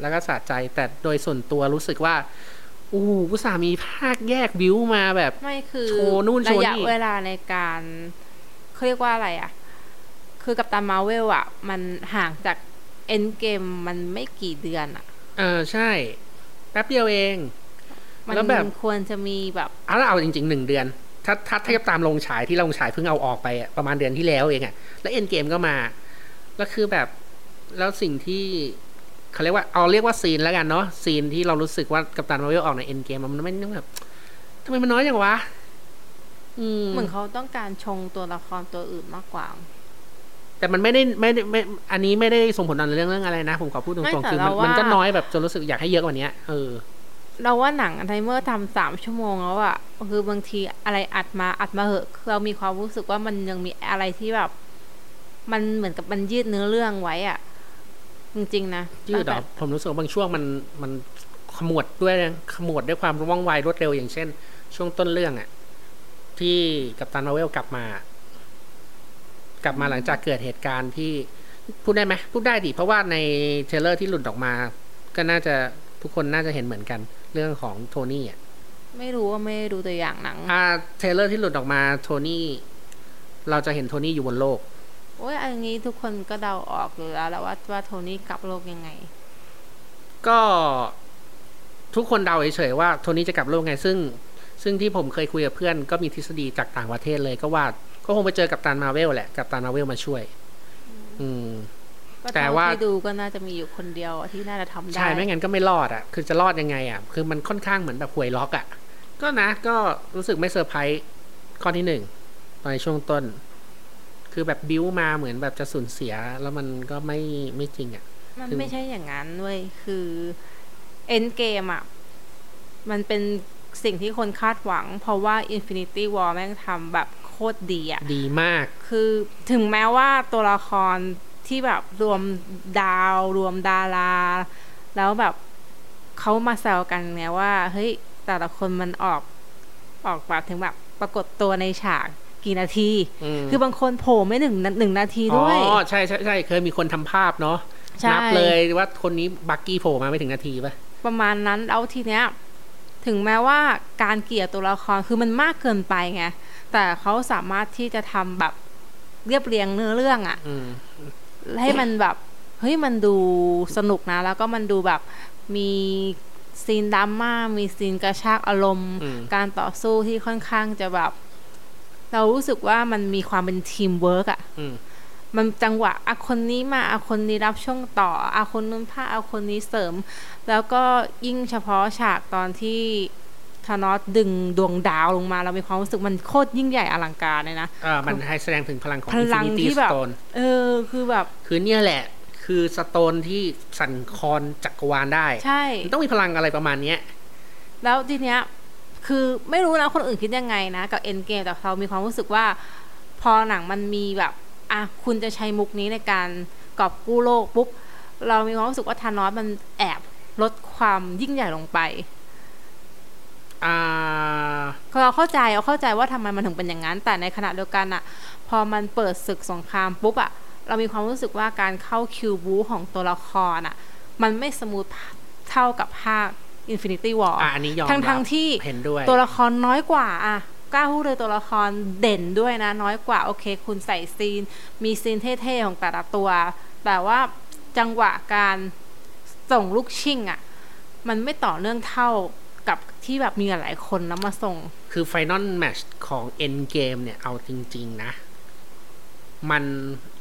แล้วก็สะใจแต่โดยส่วนตัวรู้สึกว่าโอ้โหอุตส่าห์มีภาคแยกบิวมาแบบไม่คือโชว์นู่นโชว์ระยะนี่เวลาในการ เขาเรียกว่าอะไรอะคือกับตามาเวลอะมันห่างจากเอ็นเกมมันไม่กี่เดือนอะเออใช่ แป๊บเดียวเอง มันแล้วแบบควรจะมีแบบเอาแล้วเอาจริงๆหนึ่งเดือน ถ้าถ้าเทียบตามลงฉายที่ลงฉายเพิ่งเอาออกไปอะประมาณเดือนที่แล้วเองอะแล้ว Endgame ก็มา แล้วคือแบบแล้วสิ่งที่เขาเรียกว่าเอาเรียกว่า scene แล้วกันเนาะ scene ที่เรารู้สึกว่า Captain Marvel ออกใน Endgame มันไม่ต้องแบบทำไมมันน้อยจังวะอืม เหมือนเขาต้องการชงตัวละครตัวอื่นมากกว่า แต่มันไม่ได้ไม่ได้ไม่ อันนี้ไม่ได้ส่งผลต่อเรื่องเรื่องอะไรนะ ผมขอพูดตรงๆไม่แต่คือมันเราว่ามันมันก็น้อยแบบจนรู้สึกอยากให้เยอะกว่านี้เออ เราว่าหนังไทเมอร์ทำสามชั่วโมงแล้วอะคือบางทีอะไรอัดมาอัดมาเหอะคือเรามีความรู้สึกว่ามันยังมีอะไรที่แบบ มันเหมือนกับมันยืดเนื้อเรื่องไว้อะจริงๆนะยืดเหรอผมรู้สึกว่าบางช่วงมันมันขมวดด้วยขมวดด้วยความว่องไวรวดเร็วอย่างเช่น ช่วงต้นเรื่องอะ ที่ Captain Marvel กลับมา กลับมาหลังจากเกิดเหตุการณ์ที่พูดได้ไหมพูดได้ดิเพราะว่าใน trailer ที่หลุดออกมา ก็น่าจะทุกคนน่าจะเห็นเหมือนกัน เรื่องของโทนี่อะไม่รู้ว่าไม่ได้ดูตัวอย่างหนังอ่าเทรลเลอร์ที่หลุดออกมาโทนี่เราจะเห็นโทนี่อยู่บนโลกโอ้ยอันนี้ทุกคนก็เดาออกอยู่แล้วแล้วว่าว่าโทนี่กลับโลกยังไง ก็ทุกคนเดาเฉยๆว่าโทนี่จะกลับโลกไง ซึ่ง ซึ่งที่ผมเคยคุยกับเพื่อนก็มีทฤษฎีจากต่างประเทศเลยก็ว่าก็คงไปเจอกับตันมาเวลแหละ กับตันมาเวลมาช่วย อืมก็แต่ว่าเท่าที่ดูก็น่าจะมีอยู่คนเดียวที่น่าจะทำได้ ใช่ ไม่งั้นก็ไม่รอดอะ คือจะรอดยังไงอะ คือมันค่อนข้างเหมือนแบบหวยล็อกอะ ก็นะ ก็รู้สึกไม่เซอร์ไพรส์ข้อที่หนึ่งตอนในช่วงต้น คือแบบบิ้วมาเหมือนแบบจะสูญเสีย แล้วมันก็ไม่ไม่จริงอะ มันถึงไม่ใช่อย่างนั้นเว้ย คือ Endgame อะ มันเป็น สิ่งที่คนคาดหวัง เพราะว่า Infinity War แม่งทำแบบโคตรดีอะดีมาก คือถึงแม้ว่าตัวละครที่แบบรวมดาวรวมดารา แล้วแบบเขามาแซวกันไงว่า เฮ้ย แต่ละคนมันออกออกแบบถึงแบบปรากฏตัวในฉากกี่นาทีอืมคือบางคนโผล่ไม่หนึ่งหนึ่งนาทีด้วย อ๋อ ใช่ใช่ใช่เคยมีคนทำภาพเนาะใช่นัเลยว่าคนนี้บักกี้โผล่มาไม่ถึงนาทีป่ะประมาณนั้นแล้วทีเนี้ย ถึงแม้ว่าการเกลี่ยตัวละครคือมันมากเกินไปไงแต่เขาสามารถที่จะทำแบบเรียบเรียงเนื้อเรื่องอะอืมให้มันแบบเฮ้ยมันดูสนุกนะ แล้วก็มันดูแบบมี scene ดราม่ามี scene กระชากอารมณ์อืมการต่อสู้ที่ค่อนข้างจะแบบ เรารู้สึกว่ามันมีความเป็นทีมเวิร์กอะอื มมันจังหวะอะคนนี้มาอะคนนี้รับช่วงต่ออะคนนู้นพาอะคนนี้เสริม แล้วก็ยิ่งเฉพาะฉากตอนที่ธานอสดึงดวงดาวลงมา เรามีความรู้สึกมันโคตรยิ่งใหญ่อลังการเลยนะอ่ามันให้แสดงถึงพลังของพลัง Infinity ที่แบบ Stone เออคือแบบ คือเนี่ยแหละ คือสโตนที่สั่นคลอนจักรวาลได้ ใช่มันต้องมีพลังอะไรประมาณเนี้ย แล้วทีเนี้ย คือไม่รู้นะคนอื่นคิดยังไงนะ กับเอ็นเกมแต่เรามีความรู้สึกว่า พอหนังมันมีแบบ อะคุณจะใช้มุกนี้ในการกอบกู้โลกปุ๊บเรามีความรู้สึกว่าธานอสมันแอบลดความยิ่งใหญ่ลงไปอ่าเราเข้าใจเราเข้าใจว่าทำไมมันถึงเป็นอย่างนั้น แต่ในขณะเดียวกันอะพอมันเปิดศึกสงครามปุ๊บอะเรามีความรู้สึกว่าการเข้าคิวบูของตัวละครอะมันไม่สมูทเท่ากับภาค Infinity War อ่าอันนี้ยอมทั้งรับทั้งที่เห็นด้วยตัวละครน้อยกว่าอะ กล้าพูดเลยตัวละครเด่นด้วยนะ น้อยกว่าโอเค คุณใส่ซีน มี scene เท่ๆของแต่ละตัว แต่ว่าจังหวะการส่งลูกชิ่งอะมันไม่ต่อเนื่องเท่ากับที่แบบมีหลายคนแล้วมาส่ง คือ final match ของ Endgame เนี่ย เอาจริง ๆ นะ มัน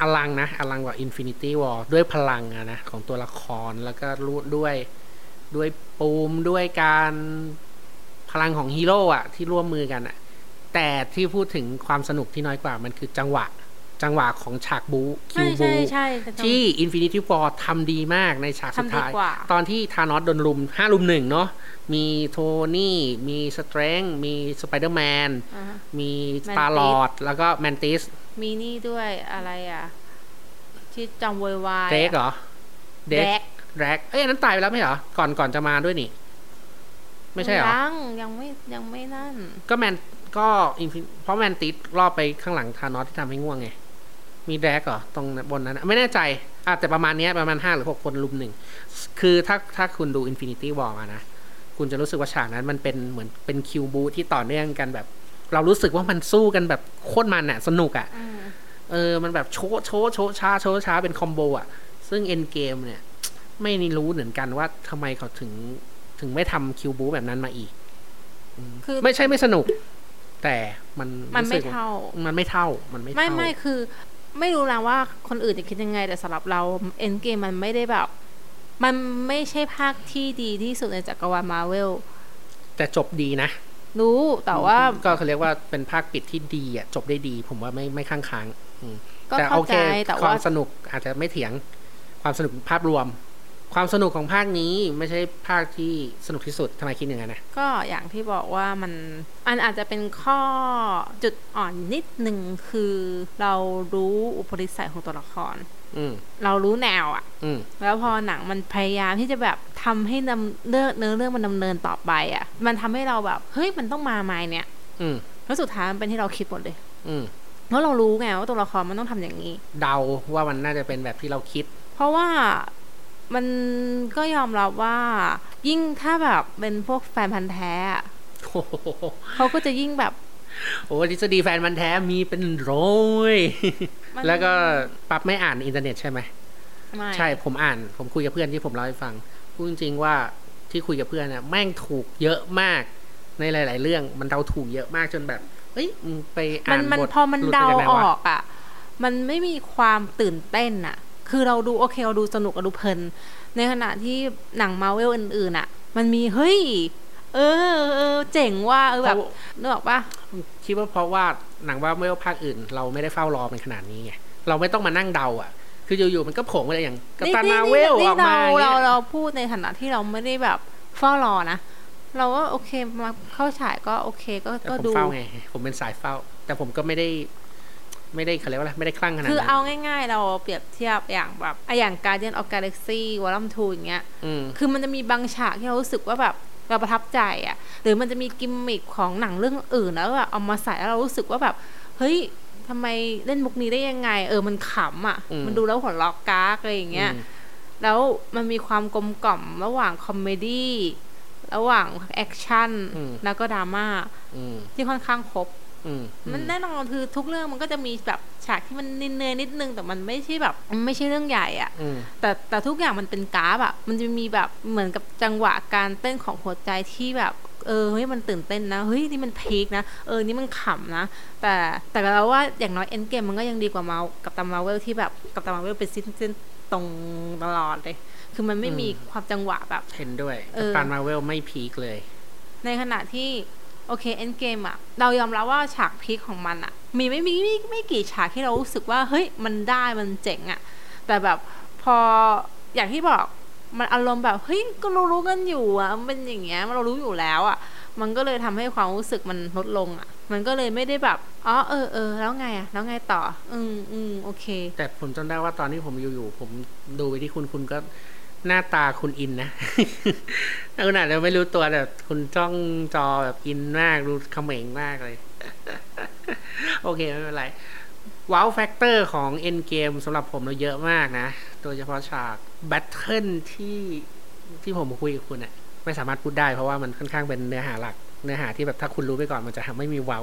อลังนะ อลังกว่า Infinity War ด้วยพลังอะนะ ของตัวละครแล้วก็รู้ด้วยด้วยปูมด้วยการพลังของฮีโร่อะที่ร่วมมือกันอะ แต่ที่พูดถึงความสนุกที่น้อยกว่ามันคือจังหวะ จังหวะของฉากบูคิใช่วบูใช่ใช่แต่จังที่ Infinity War ทำดีมากในฉากสุดทำดีท้ายกว่าตอนที่ธานอสโดนลุมห้าลุมหนึ่งเนาะมีโทนี่ มีสเตรนมีสไปเดอร์แมนอ่าฮะมีสตาร์ลอร์ดแล้วก็แมนติส มีนี่ด้วยอะไรอะ ที่จำโวยวายเดกเหรอ เด็กแดกเอ้ยอันนั้นตายไปแล้วไม่เหรอ ก่อนก่อนจะมาด้วยนี่ ไม่ใช่เหรอ ยังยังไม่ยังไม่นั่น ก็แมน ก็ Infin- เพราะแมนติสรอบไปข้างหลังธานอสที่ทำให้ง่วงไง มีแดกเหรอตรงบนนั้นอะไม่แน่ใจอะแต่ประมาณเนี้ยประมาณห้าหรือหกคนลุมหนึ่ง คือถ้าถ้าคุณดู Infinity War มานะ คุณจะรู้สึกว่าฉากนั้นมันเป็นเหมือนเป็นคิวบูที่ต่อเนื่องกันแบบ เรารู้สึกว่ามันสู้กันแบบโคตรมันอะสนุกอะอืมเออ มันแบบโชว์โชว์โชว์ช้าโชว์ช้าเป็นคอมโบอะซึ่งเอ็นเกมเนี่ย ไม่นี่รู้เหมือนกันว่าทำไมเขาถึงถึงไม่ทำคิวบูแบบนั้นมาอีกอืมคือไม่ใช่ไม่สนุก แต่มันมันไม่รู้สึกว่าเท่า มันไม่เท่ามันไม่ไม่เท่าไม่คือ ไม่รู้นะว่าคนอื่นจะคิดยังไงแต่สำหรับเราเอ็นเกมมันไม่ได้แบบ มันไม่ใช่ภาคที่ดีที่สุดในจักรวาลมาเวลแต่จบดีนะรู้แต่ว่าก็เขาเรียกว่าเป็นภาคปิดที่ดีอะจบได้ดี ผมว่าไม่ไม่ข้างค้างอืมก็แต่เข้าโอเคใจแต่ควาว่ามสนุกอาจจะไม่เถียงความสนุกภาพรวม ความสนุกของภาคนี้ไม่ใช่ภาคที่สนุกที่สุดทำไมคิดอย่างนั้นนะก็อย่างที่บอกว่ามันอันอาจจะเป็นข้อจุดอ่อนนิดหนึ่งคือเรารู้อุปนิสัยของตัวละครอืมเรารู้แนวอะอืมแล้วพอหนังมันพยายามที่จะแบบทำให้ดำเรื่องเนื้อเรื่องมันดำเนินต่อไปอะมันทำให้เราแบบเฮ้ยมันต้องมาไหมเนี่ย อืมแล้วสุดท้ายมันเป็นที่เราคิดหมดเลย อืมเพราะเรารู้ไงว่าตัวละครมันต้องทำอย่างนี้ เดาว่ามันน่าจะเป็นแบบที่เราคิด เพราะว่า มันก็ยอมรับว่า ยิ่งถ้าแบบเป็นพวกแฟนพันธ์แท้อะโอ้โหเขาก็จะยิ่งแบบ โอ้ทฤษฎีแฟนมันธุ์แท้มีเป็นร้อยมันแล้วก็ปั๊บไม่อ่านอินเทอร์เน็ตใช่ไหมไม่ใช่ผมอ่าน ผมคุยกับเพื่อนที่ผมเล่าให้ฟังพูดจริงๆว่าที่คุยกับเพื่อนเนี่ยแม่งถูกเยอะมากในหลาย ๆ เรื่องมันเดาถูกเยอะมากจนแบบเฮ้ยมึงไปมัอ่านนมันบทพอมันหลุเดาไปจไหอวะอกอะ มันไม่มีความตื่นเต้นอะ คือเราดูโอเคเราดูสนุกเราดูเพลิน ในขณะที่หนังมาเวลอื่นๆอะ มันมีเฮ้ย เออเออเจ๋งว่าเออแบบนึกออกปะคิดว่าเพราะว่าหนังว่าไม่ว่าภาคอื่น เราไม่ได้เฝ้ารอมันขนาดนี้ไงเราไม่ต้องมานั่งเดาอะ คืออยู่ๆมันก็โผล่มาเลยอย่างกัปตันมาเวลออกมาเราอย่างเราเงี้ยเราพูดในฐานะที่เราไม่ได้แบบเฝ้ารอนะเราก็โอเคมาเข้าฉายก็โอเคก็แต่ก็ผมดูเฝ้าไงผมเป็นสายเฝ้า แต่ผมก็ไม่ได้ ไม่ได้เขาเรียกว่าอะไรไม่ได้คลั่งขนาดคือนั้นเอาง่ายๆ เราเปรียบเทียบอย่างแบบไอะอย่าง Guardian of Galaxy Volume 2อย่างเงี้ยอืมคือมันจะมีบางฉากที่เรารู้สึกว่าแบบเราประทับใจอะ่ะ หรือมันจะมีกิมมิคของหนังเรื่องอื่นแล้วแบบเอามาใส่แล้วเรารู้สึกว่าแบบเฮ้ยทำไมเล่นมุกนี้ได้ยังไง เออมันขำอะ่ะอืมมันดูแล้วหัวเราะกากอะไรอย่างเงี้ยอืมแล้วมันมีความกลมกล่อมระหว่าง comedy ระหว่าง action อืมแล้วก็ดราม่าอืมที่ค่อนข้างครบอื มมันแน่นอนคือทุกเรื่องมันก็จะมีแบบฉากที่มันเนยๆนิดนึงแต่มันไม่ใช่แบบมันไม่ใช่เรื่องใหญ่อะอืมแต่แต่ทุกอย่างมันเป็นกราฟอะมันจะมีแบบเหมือนกับจังหวะการเต้นของหัวใจที่แบบเออเฮ้ยมันตื่นเต้นนะเฮ้ยนี่มันพีคนะเออนี่มันขำนะ แต่แต่เราว่าอย่างน้อยเอ็นเกมมันก็ยังดีกว่ามากับตามาเวลที่แบบกับตามาเวลเป็นสิ้นๆตรงตลอดเลย คือมันไม่มีความจังหวะแบบ เห็นด้วย เอกัปอตันมาเวลไม่พีคเลย ในขณะที่ โอเคเอ็นเกมอะเรายอมรับว่าฉากพีคของมันอะมีไม่มีไม่ไม่กี่ฉากที่เรารู้สึกว่าเฮ้ยมันได้มันเจ๋งอะแต่แบบพออย่างที่บอกมันอารมณ์แบบเฮ้ยก็รู้รู้กันอยู่อะมันเป็นอย่างเงี้ยมันเรารู้อยู่แล้วอะมันก็เลยทำให้ความรู้สึกมันลดลงอะมันก็เลยไม่ได้แบบอ๋อเออเออแล้วไงอะแล้วไงต่อ อืมอืมโอเค แต่ผมจำได้ว่าตอนที่ผมอยู่ๆผมดูไปที่คุณคุณก็หน้าตาคุณอินนะ คุณอาจจะไม่รู้ตัวแต่คุณจ้องจอแบบอินมากดูเขม่งมากเลย โอเค ไม่เป็นไร wow factor ของ Endgame สำหรับผมเราเยอะมากนะ โดยเฉพาะฉาก battle ที่ที่ผมคุยกับคุณอะไม่สามารถพูดได้เพราะว่ามันค่อนข้างเป็นเนื้อหาหลัก เนื้อหาที่แบบถ้าคุณรู้ไปก่อนมันจะทำไม่มี wow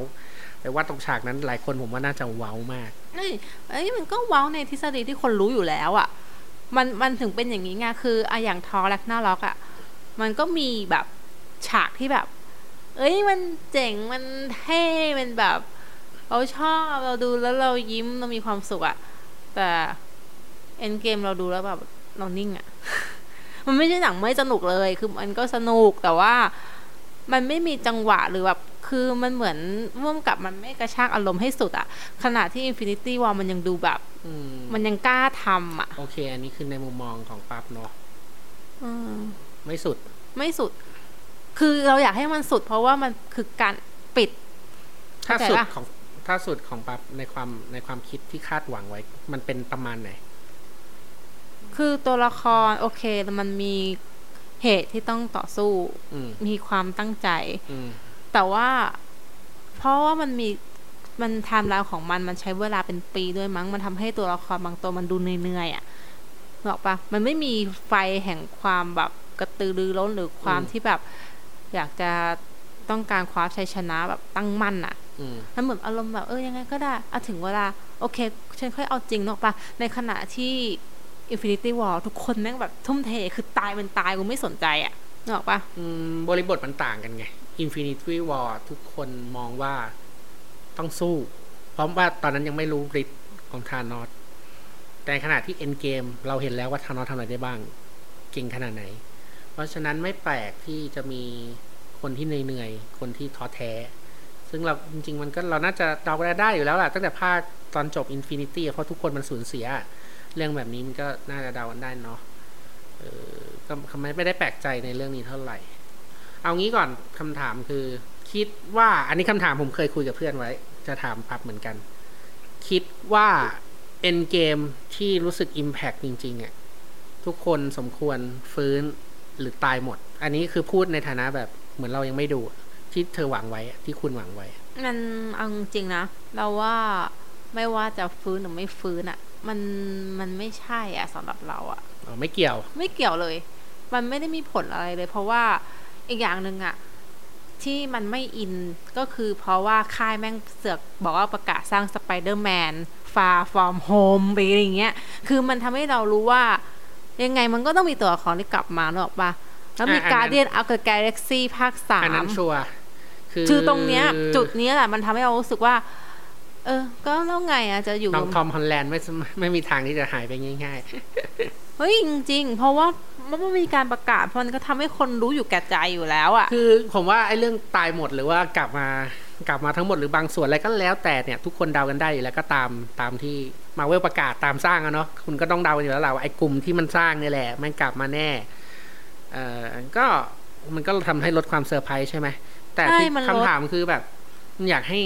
แต่ว่าตรงฉากนั้นหลายคนผมว่าน่าจะ wow มากเอ้ยเอ้ยมันก็ wow ในทฤษฎีที่คนรู้อยู่แล้วอะ่ะมันมันถึงเป็นอย่างนี้ไงคืออะอย่าง Thor Ragnarok อะ่ะ มันก็มีแบบฉากที่แบบ เอ้ยมันเจ๋งมันเท่มันแบบ เราชอบเราดูแล้วเรายิ้มเรามีความสุขอะ่ะแต่เอ็นเกมเราดูแล้วแบบเรานิ่งอะ่ะมันไม่ใช่หนังไม่สนุกเลย คือมันก็สนุกแต่ว่ามันไม่มีจังหวะหรือแบบ คือมันเหมือนร่วมกับมันไม่กระชากอารมณ์ให้สุดอะขณะที่ Infinity War มันยังดูแบบอืมมันยังกล้าทำอะโอเค อันนี้คือในมุมมองของปั๊บเนาะอืม ไม่สุด ไม่สุด คือเราอยากให้มันสุด เพราะว่ามันคือการปิด ถ้าเข้าใจสุดปะของถ้าสุดของปั๊บในความในความคิดที่คาดหวังไว้ มันเป็นประมาณไหน คือตัวละครโอเคมันมีเหตุที่ต้องต่อสู้อืมมีความตั้งใจอืมแต่ว่าเพราะว่ามันมีมันไทม์ไลน์ของมันมันใช้เวลาเป็นปีด้วยมั้ง มันทำให้ตัวละครบางตัวมันดูเหนื่อยๆอะ่ะนึกออกปะมันไม่มีไฟแห่งความแบบ กระตือรือร้นหรือความอืมที่แบบ อยากจะต้องการคว้าชัยชนะแบบตั้งมั่นอะอืมมันเหมือนอารมณ์แบบเออยังไงก็ได้อะถึงเวลา โอเค ฉันค่อยเอาจริงเนกอะปะในขณะที่ Infinity War ทุกคนแม่งแบบทุ่มเทคือตายเป็นตายกูไม่สนใจอะนึกออกปะอืมบริบทมันต่างกันไง Infinity War ทุกคนมองว่าต้องสู้ เพราะว่าตอนนั้นยังไม่รู้ฤทธิ์ของธานอสแต่ขณะที่ Endgame เราเห็นแล้วว่าธานอสทำอะไรได้บ้าง เก่งขนาดไหน เพราะฉะนั้นไม่แปลกที่จะมีคนที่เหนื่อยๆ คนที่ท้อแท้ ซึ่งเราจริงๆมันก็เราน่าจะเดาได้อยู่แล้วแหละตั้งแต่ภาคตอนจบ Infinity อะเพราะทุกคนมันสูญเสีย เรื่องแบบนี้มันก็น่าจะเดากันได้เนาะเออก็ไมไม่ได้แปลกใจในเรื่องนี้เท่าไหร่ เอางี้ก่อนคำถามคือ คิดว่าอันนี้คำถามผมเคยคุยกับเพื่อนไว้ จะถามพับเหมือนกัน คิดว่าเอ็นเกมที่รู้สึก Impact จริงๆอะ่ะทุกคนสมควรฟื้น หรือตายหมด อันนี้คือพูดในฐานะแบบเหมือนเรายังไม่ดูอะที่เธอหวังไว้อะที่คุณหวังไว้ มันเอาจริงๆนะ เราว่าไม่ว่าจะฟื้นหรือไม่ฟื้นอะมันมันไม่ใช่อะสำหรับเราอะอ๋อไม่เกี่ยว ไม่เกี่ยวเลย มันไม่ได้มีผลอะไรเลย เพราะว่าอีกอย่างหนึ่งอะที่มันไม่อินก็คือเพราะว่าค่ายแม่งเสือกบอกว่าประกาศสร้าง Spider-Man Far From Home ไปอะไรอย่างเงี้ย คือมันทำให้เรารู้ว่า ยังไงมันก็ต้องมีตัวละครที่กลับมาหรอกปะแล้วมีอะอันนั้น Guardians of the Galaxy ภาคสามอันนั้นชัวร์คือคือตรงเนี้ย จุดเนี้ยแหละมันทำให้เรารู้สึกว่า เออ ก็แล้วไงอะจะอยู่น้องทอมฮอลแลนด์ไม่ไม่มีทางที่จะหายไปง่ายเฮ้ย จริง ๆ เพราะว่ามันไม่มีการประกาศเพราะมันก็ทำให้คนรู้อยู่แก่ใจอยู่แล้วอะๆคือผมว่าไอ้เรื่องตายหมดหรือว่ากลับมา กลับมาทั้งหมดหรือบางส่วนอะไรก็แล้วแต่เนี่ยทุกคนเดากันได้อยู่แล้วก็ตามตามที่มาเวลประกาศตามสร้างอะเนาะคุณก็ต้องเดากันอยู่แล้วแหละว่าไอ้กลุ่มที่มันสร้างเนี่ยแหละมันกลับมาแน่เอ่อก็มันก็ทำให้ลดความเซอร์ไพรส์ใช่ไหมแต่ใช่ที่มันลดคำถามคือแบบอยากให้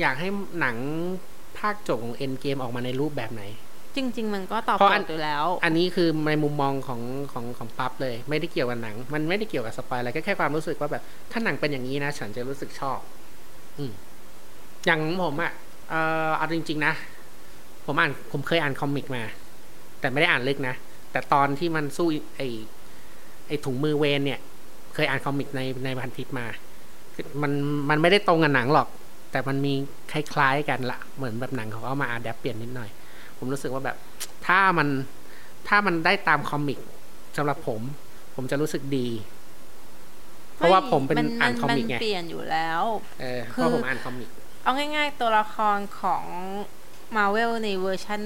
อยากให้หนังภาคจบของ Endgame ออกมาในรูปแบบไหน จริง ๆ มันก็ตอบเพราะโจอันทย์อยู่แล้ว อันนี้คือในมุมมองของของของปั๊บเลย ไม่ได้เกี่ยวกับหนัง มันไม่ได้เกี่ยวกับ spoil อะไรก็แค่ความรู้สึกว่าแบบถ้าหนังเป็นอย่างนี้นะ ฉันจะรู้สึกชอบ อืมอย่างของผมอะ่ะเอ่อเอาจริง ๆ นะ ผมอ่าน ผมเคยอ่าน comic มา แต่ไม่ได้อ่านลึกนะ แต่ตอนที่มันสู้ไอไอถุงมือแหวนเนี่ย เคยอ่าน comic ในในพันทิปมา มันมันไม่ได้ตรงกับหนังหรอก แต่มันมีคล้ายๆกันละเหมือนแบบหนังเขาเอามา adapt เปลี่ยนนิดหน่อย ผมรู้สึกว่าแบบ ถ้ามันถ้ามันได้ตาม comic สำหรับผม ผมจะรู้สึกดี เพราะว่าผมเป็นอ่าน comic ไงเปลี่ยนอยู่แล้วเออคือเพราะผมอ่าน comic เอาง่าย ๆ ตัวละครของมาเวลในเวอร์ชั่น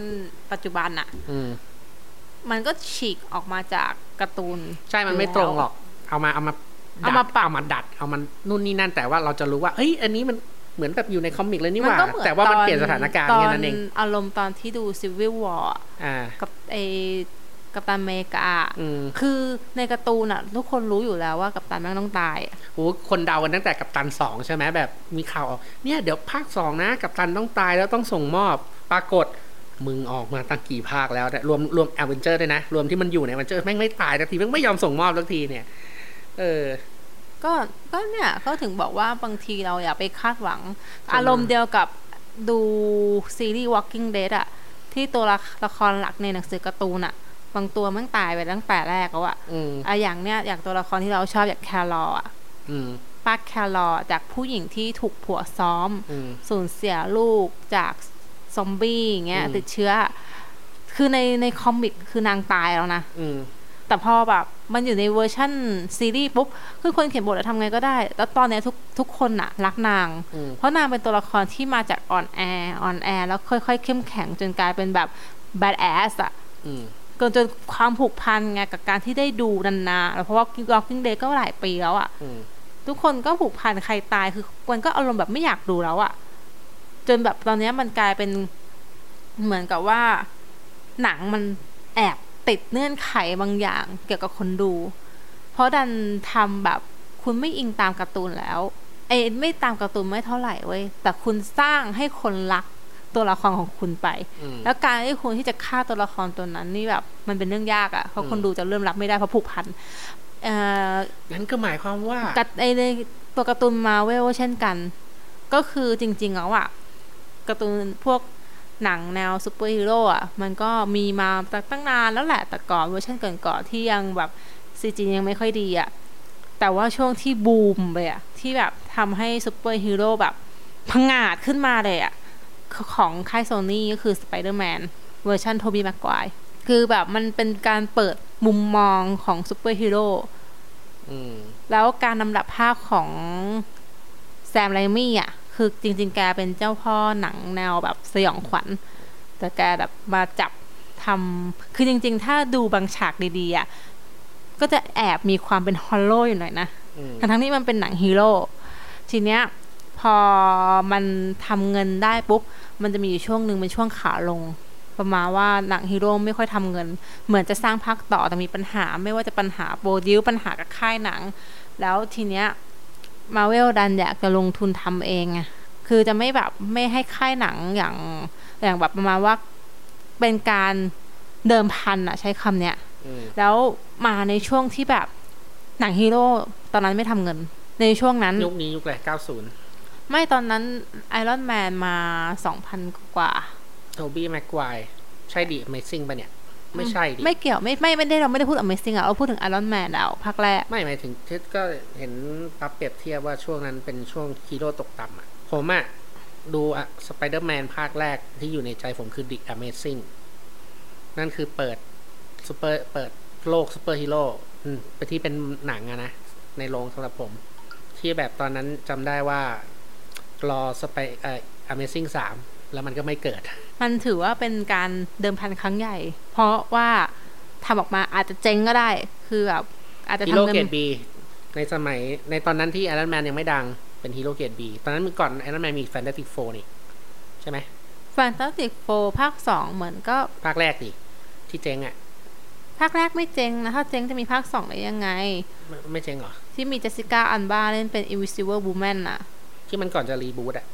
ปัจจุบันอะอืมมันก็ฉีกออกมาจากการ์ตูน ใช่มันไม่ตรงหรอก เอามาเอามาเอามาปรับเอามาดัด เอามันนู่นนี่นั่นแต่ว่าเราจะรู้ว่าเฮ้ย อันนี้มันเหมือนแบบอยู่ในคอมิกเลยนี่หมัว่าก็เหมือนแต่ว่ามันตอเปลี่ยนสถานการณ์ตอแค่นั้นเอง อารมณ์ตอนที่ดู Civil War อะอ่ากับไอ กัปตันอเมริกาอืมคือในการ์ตูนอะทุกคนรู้อยู่แล้วว่ากัปตันแม่งต้องตายอะโอ้คนเดากันตั้งแต่กับตันสองใช่ไหมแบบมีข่าวออกเนี่ยเดี๋ยวภาคสองนะกับตันต้องตายแล้วต้องส่งมอบ ปรากฏมึงออกมาตั้งกี่ภาคแล้วเนี่ยรวมรวมแอเวนเจอร์ด้วยนะ รวมที่มันอยู่ในแอเวนเจอร์แม่งไม่ตายสักทีแม่งไม่ยอมส่งมอบสักทีเนี่ย เออ ก็ก็เนี่ยเขาถึงบอกว่าบางทีเราอย่าไปคาดหวังใช่อารมณ์เดียวกับดูซีรีส์ Walking Dead อะที่ตัวละละครหลักในหนังสือการ์ตูนอะ บางตัวมันตายไปตั้งแต่แรกแล้วอะอืมอะอย่างเนี้ยอย่างตัวละครที่เราชอบอย่างแครอลอะอืมป้าแครอลจากผู้หญิงที่ถูกผัวซ้อมอืมสูญเสียลูกจากซอมบี้อย่างเงี้ยอืมติดเชื้อ คือในใน comic คือนางตายแล้วนะอืมแต่พอแบบมันอยู่ในเวอร์ชั่นซีรีส์ปุ๊บ คือคนเขียนบทอะทำไงก็ได้ แล้วตอนเนี้ยทุกทุกคนอะรักนางอืมเพราะนางเป็นตัวละครที่มาจากอ่อนแออ่อนแอแล้วค่อยๆ เข้มแข็งจนกลายเป็นแบบ badass อะ อืมจนจนความผูกพันไงกับการที่ได้ดูนานๆเพราะว่า Walking Dead ก็หลายปีแล้วอะอืมทุกคนก็ผูกพันใครตายคือมันก็อารมณ์แบบไม่อยากดูแล้วอะจนแบบตอนเนี้ยมันกลายเป็นเหมือนกับว่า หนังมันแอบติดเงื่อนไขบางอย่างเกี่ยวกับคนดู เพราะดันทำแบบคุณไม่อิงตามการ์ตูนแล้วไอ้ไม่ตามการ์ตูนไม่เท่าไหร่เว้ยแต่คุณสร้างให้คนรัก ตัวละครของคุณไปอืมแล้วการที่คุณที่จะฆ่าตัวละครตัวนั้นนี่แบบมันเป็นเรื่องยากอะ่ะเพราะคนอืมดูจะเริ่มรับไม่ได้เพราะผูกพันเอ่องั้นก็หมายความว่ากับไอในตัวการ์ตูนมาเวลเช่นกัน ก็คือจริง ๆ แล้วอะการ์ตูนพวกหนังแนวซูเปอร์ฮีโร่อะมันก็มีมาตั้งตั้งนานแล้วแหละแต่ก่อนเวอร์ชันก่อนๆที่ยังแบบ CG ยังไม่ค่อยดีอะแต่ว่าช่วงที่บูมไปอะที่แบบทำให้ซูเปอร์ฮีโร่แบบพังงาดขึ้นมาเลยอะ ของค่ายโซนี่ก็คือ Spider-Man เวอร์ชัน Tobey Maguireคือแบบมันเป็นการเปิดมุมมองของซูเปอร์ฮีโร่อืมแล้วการลำดับภาพของ Sam Raimi อะ คือจริง ๆ แกเป็นเจ้าพ่อหนังแนวแบบสยองขวัญ แต่แกแบบมาจับทำคือจริง ๆ ถ้าดูบางฉากดีๆอะ ก็จะแอบมีความเป็น horror อยู่หน่อยนะอืมทั้งๆที่มันเป็นหนังฮีโร่ทีเนี้ยพ อมันทำเงินได้ปุ๊บ มันจะมีอยู่ช่วงหนึ่งเป็นช่วงขาลง ประมาณว่าหนังฮีโร่ไม่ค่อยทำเงิน เหมือนจะสร้างภาคต่อแต่มีปัญหาไม่ว่าจะปัญหาโปรดิวปัญหากับค่ายหนัง แล้วทีเนี้ยมาเวลดันอยากจะลงทุนทำเองไงคือจะไม่แบบไม่ให้ค่ายหนังอย่างอย่างแบบประมาณว่าเป็นการเดิมพันอะใช้คำเนี้ยอืมแล้วมาในช่วงที่แบบหนังฮีโร่ตอนนั้นไม่ทำเงิน ในช่วงนั้น ยุคนี้ยุคอะไรเก้าศูนย์ ไม่ตอนนั้น Iron Man มาสองพันกว่าโทบี้แม็กควายใช่ดิ Amazing ปะเนี่ย ไม่ใช่ดิ ไม่เกี่ยวไม่ไม่ไม่ได้เราไม่ได้พูด Amazing อะเราพูดถึง Iron Man แล้วภาคแรก ไม่หมายถึงที่ก็เห็นปั๊บเปรียบเทียบว่าช่วงนั้นเป็นช่วงฮีโร่ตกต่ำอะผมอะดูอะสไปเดอร์แมนภาคแรกที่อยู่ในใจผมคือ The Amazing นั่นคือเปิดซูเปอร์เปิดโลกซูเปอร์ฮีโร่อืมไปที่เป็นหนังอะนะ ในโรงสำหรับผม ที่แบบตอนนั้นจำได้ว่า รอสไปเอ่อ Amazing สามแล้วมันก็ไม่เกิด มันถือว่าเป็นการเดิมพันครั้งใหญ่ เพราะว่าทำออกมาอาจจะเจ๊งก็ได้ คือแบบอาจจะฮีทำโร่เงิเกรนดบีในสมัยในตอนนั้นที่ไอรอนแมนยังไม่ดังเป็นฮีโร่เกรดบีตอนนั้นก่อนไอรอนแมนมีแฟนตาติกโฟนี่ใช่ไหมแฟนตาติกโฟภาคสองเหมือนก็ ภาคแรกดิที่เจ๊งอะภาคแรกไม่เจ๊งนะ ถ้าเจ๊งจะมีภาคสองได้ยังไง ไม่ไม่เจ๊งเหรอ ที่มี Jessica Alba เล่นเป็น Invisible Woman น่ะ ที่มันก่อนจะ reboot อะ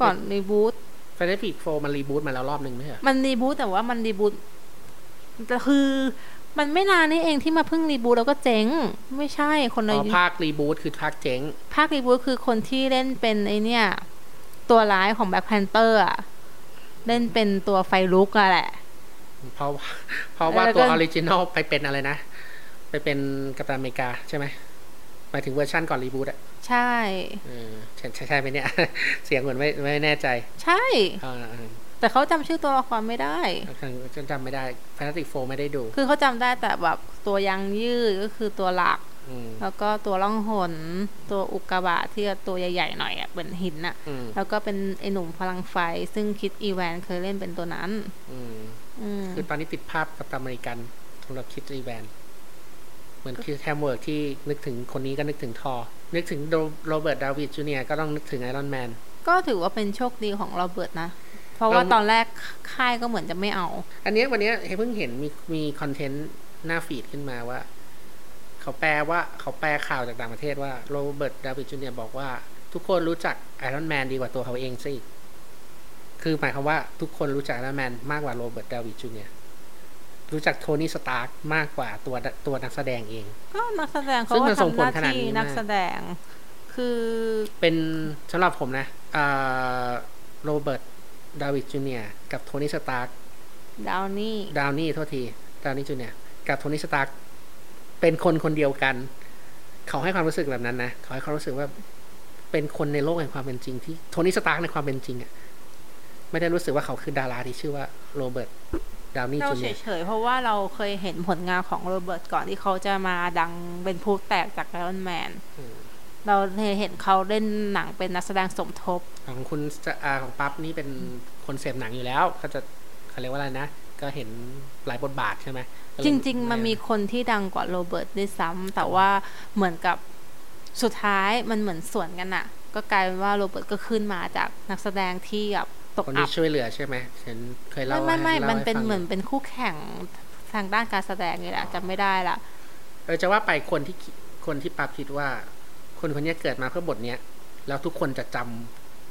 ก่อน reboot Fantastic Four มัน reboot มาแล้วรอบหนึ่งไม่ใช่เหรอมัน reboot แต่ว่ามัน reboot แต่คือมันไม่นานนี่เองที่มาเพิ่ง reboot แล้วก็เจ๊ง ไม่ใช่คนอ๋ละอภาค reboot คือภาคเจ๊ง ภาค reboot คือคนที่เล่นเป็นไอเนี่ย ตัวร้ายของ Black Panther อะเล่นเป็นตัวไฟลุกอะแหละ เพราะว่าเพราะว่าแล้วก็ตัว original ไปเป็นอะไรนะ ไปเป็น Captain America ใช่ไหม หมายถึงเวอร์ชันก่อน reboot อะใช่เออใช่ใช่ใช่ไหมเนี่ย เสียงเหมือนไม่ไม่แน่ใจ ใช่เออเออแต่เขาจำชื่อตัวละครไม่ได้ฉันจำไม่ได้ Fantastic Four ไม่ได้ดู คือเขาจำได้แต่แบบตัวยางยืดก็คือตัวหลักอืมแล้วก็ตัวล่องหน ตัวอุกกาบาตที่ตัวใหญ่ๆหน่อยอะเป็นหินอะอืมแล้วก็เป็นไอหนุ่มพลังไฟ ซึ่งคิดอีแวนเคยเล่นเป็นตัวนั้นอืมอืมคือตอนนี้ติดภาพ Captain America สำหรับคิดรีแวนเห มือนคือแคมเวิร์กที่นึกถึงคนนี้ก็นึกถึงทอ นึกถึงโร Robert David Junior ก็ต้องนึกถึง Iron Man ก็ถือว่าเป็นโชคดีของโรเบิร์ตนะ เพราะว่าเราตอนแรกค่ายก็เหมือนจะไม่เอา อันเนี้ยวันเนี้ยเพิ่งเห็นมีมี content หน้า feed ขึ้นมาว่า เขาแปลว่าเขาแปลข่าวจากต่างประเทศว่า Robert David Junior บอกว่า ทุกคนรู้จัก Iron Man ดีกว่าตัวเขาเองสิคือหมายความว่าทุกคนรู้จัก Iron Man มากกว่า Robert David Junior รู้ จัก Tony Stark มากกว่าตัวตัวนักแสดงเอง ก็นักแสดงเขาซึ่งมัก็นส่งทำผหลน้าขนาดที่นี้มากนักแสดง คือเป็นสำหรับผมนะ Robert David Junior กับ Tony Stark Downey Downey โทษที Downey Junior กับ Tony Starkเป็นคนคนเดียวกัน เขาให้ความรู้สึกแบบนั้นนะเขาให้ความรู้สึกว่าเป็นคนในโลกแห่งความเป็นจริงที่ Tony Stark ในความเป็นจริงอะ่ะไม่ได้รู้สึกว่าเขาคือดาราที่ชื่อว่า Robert Downey Junior เฉยๆ เพราะว่าเราเคยเห็นผลงานของโรเบิร์ตก่อนที่เขาจะมาดังเป็นผู้แตกจาก Iron Man เราเห็นเขาเล่นหนังเป็นนักแสดงสมทบ ของคุณจะอาของปั๊บนี่เป็นคนเสพหนังอยู่แล้วก็จะเขาเรียกว่าอะไรนะ ก็เห็นหลายบทบาทใช่ไหมก็เลยจริง ๆ มันมีคนที่ดังกว่าโรเบิร์ตด้วยซ้ำแต่ว่าเหมือนกับสุดท้ายมันเหมือนสวนกันอะก็กลายเป็นว่าโรเบิร์ตก็ขึ้นมาจากนักแสดงที่แบบ ตกคนอัที่บช่วยเหลือใช่ไหมฉันเคยเล่าไม่ไม่ไม่ให้มันเป็นล่าให้ฟังเหมือนเป็นคู่แข่งทางด้านการแสดงนี่แหละจำไม่ได้ละเออจะว่าไปคนที่คิดคนที่ปั๊บคิดว่า คนคนนี้เกิดมาเพื่อบทเนี้ยแล้วทุกคนจะจ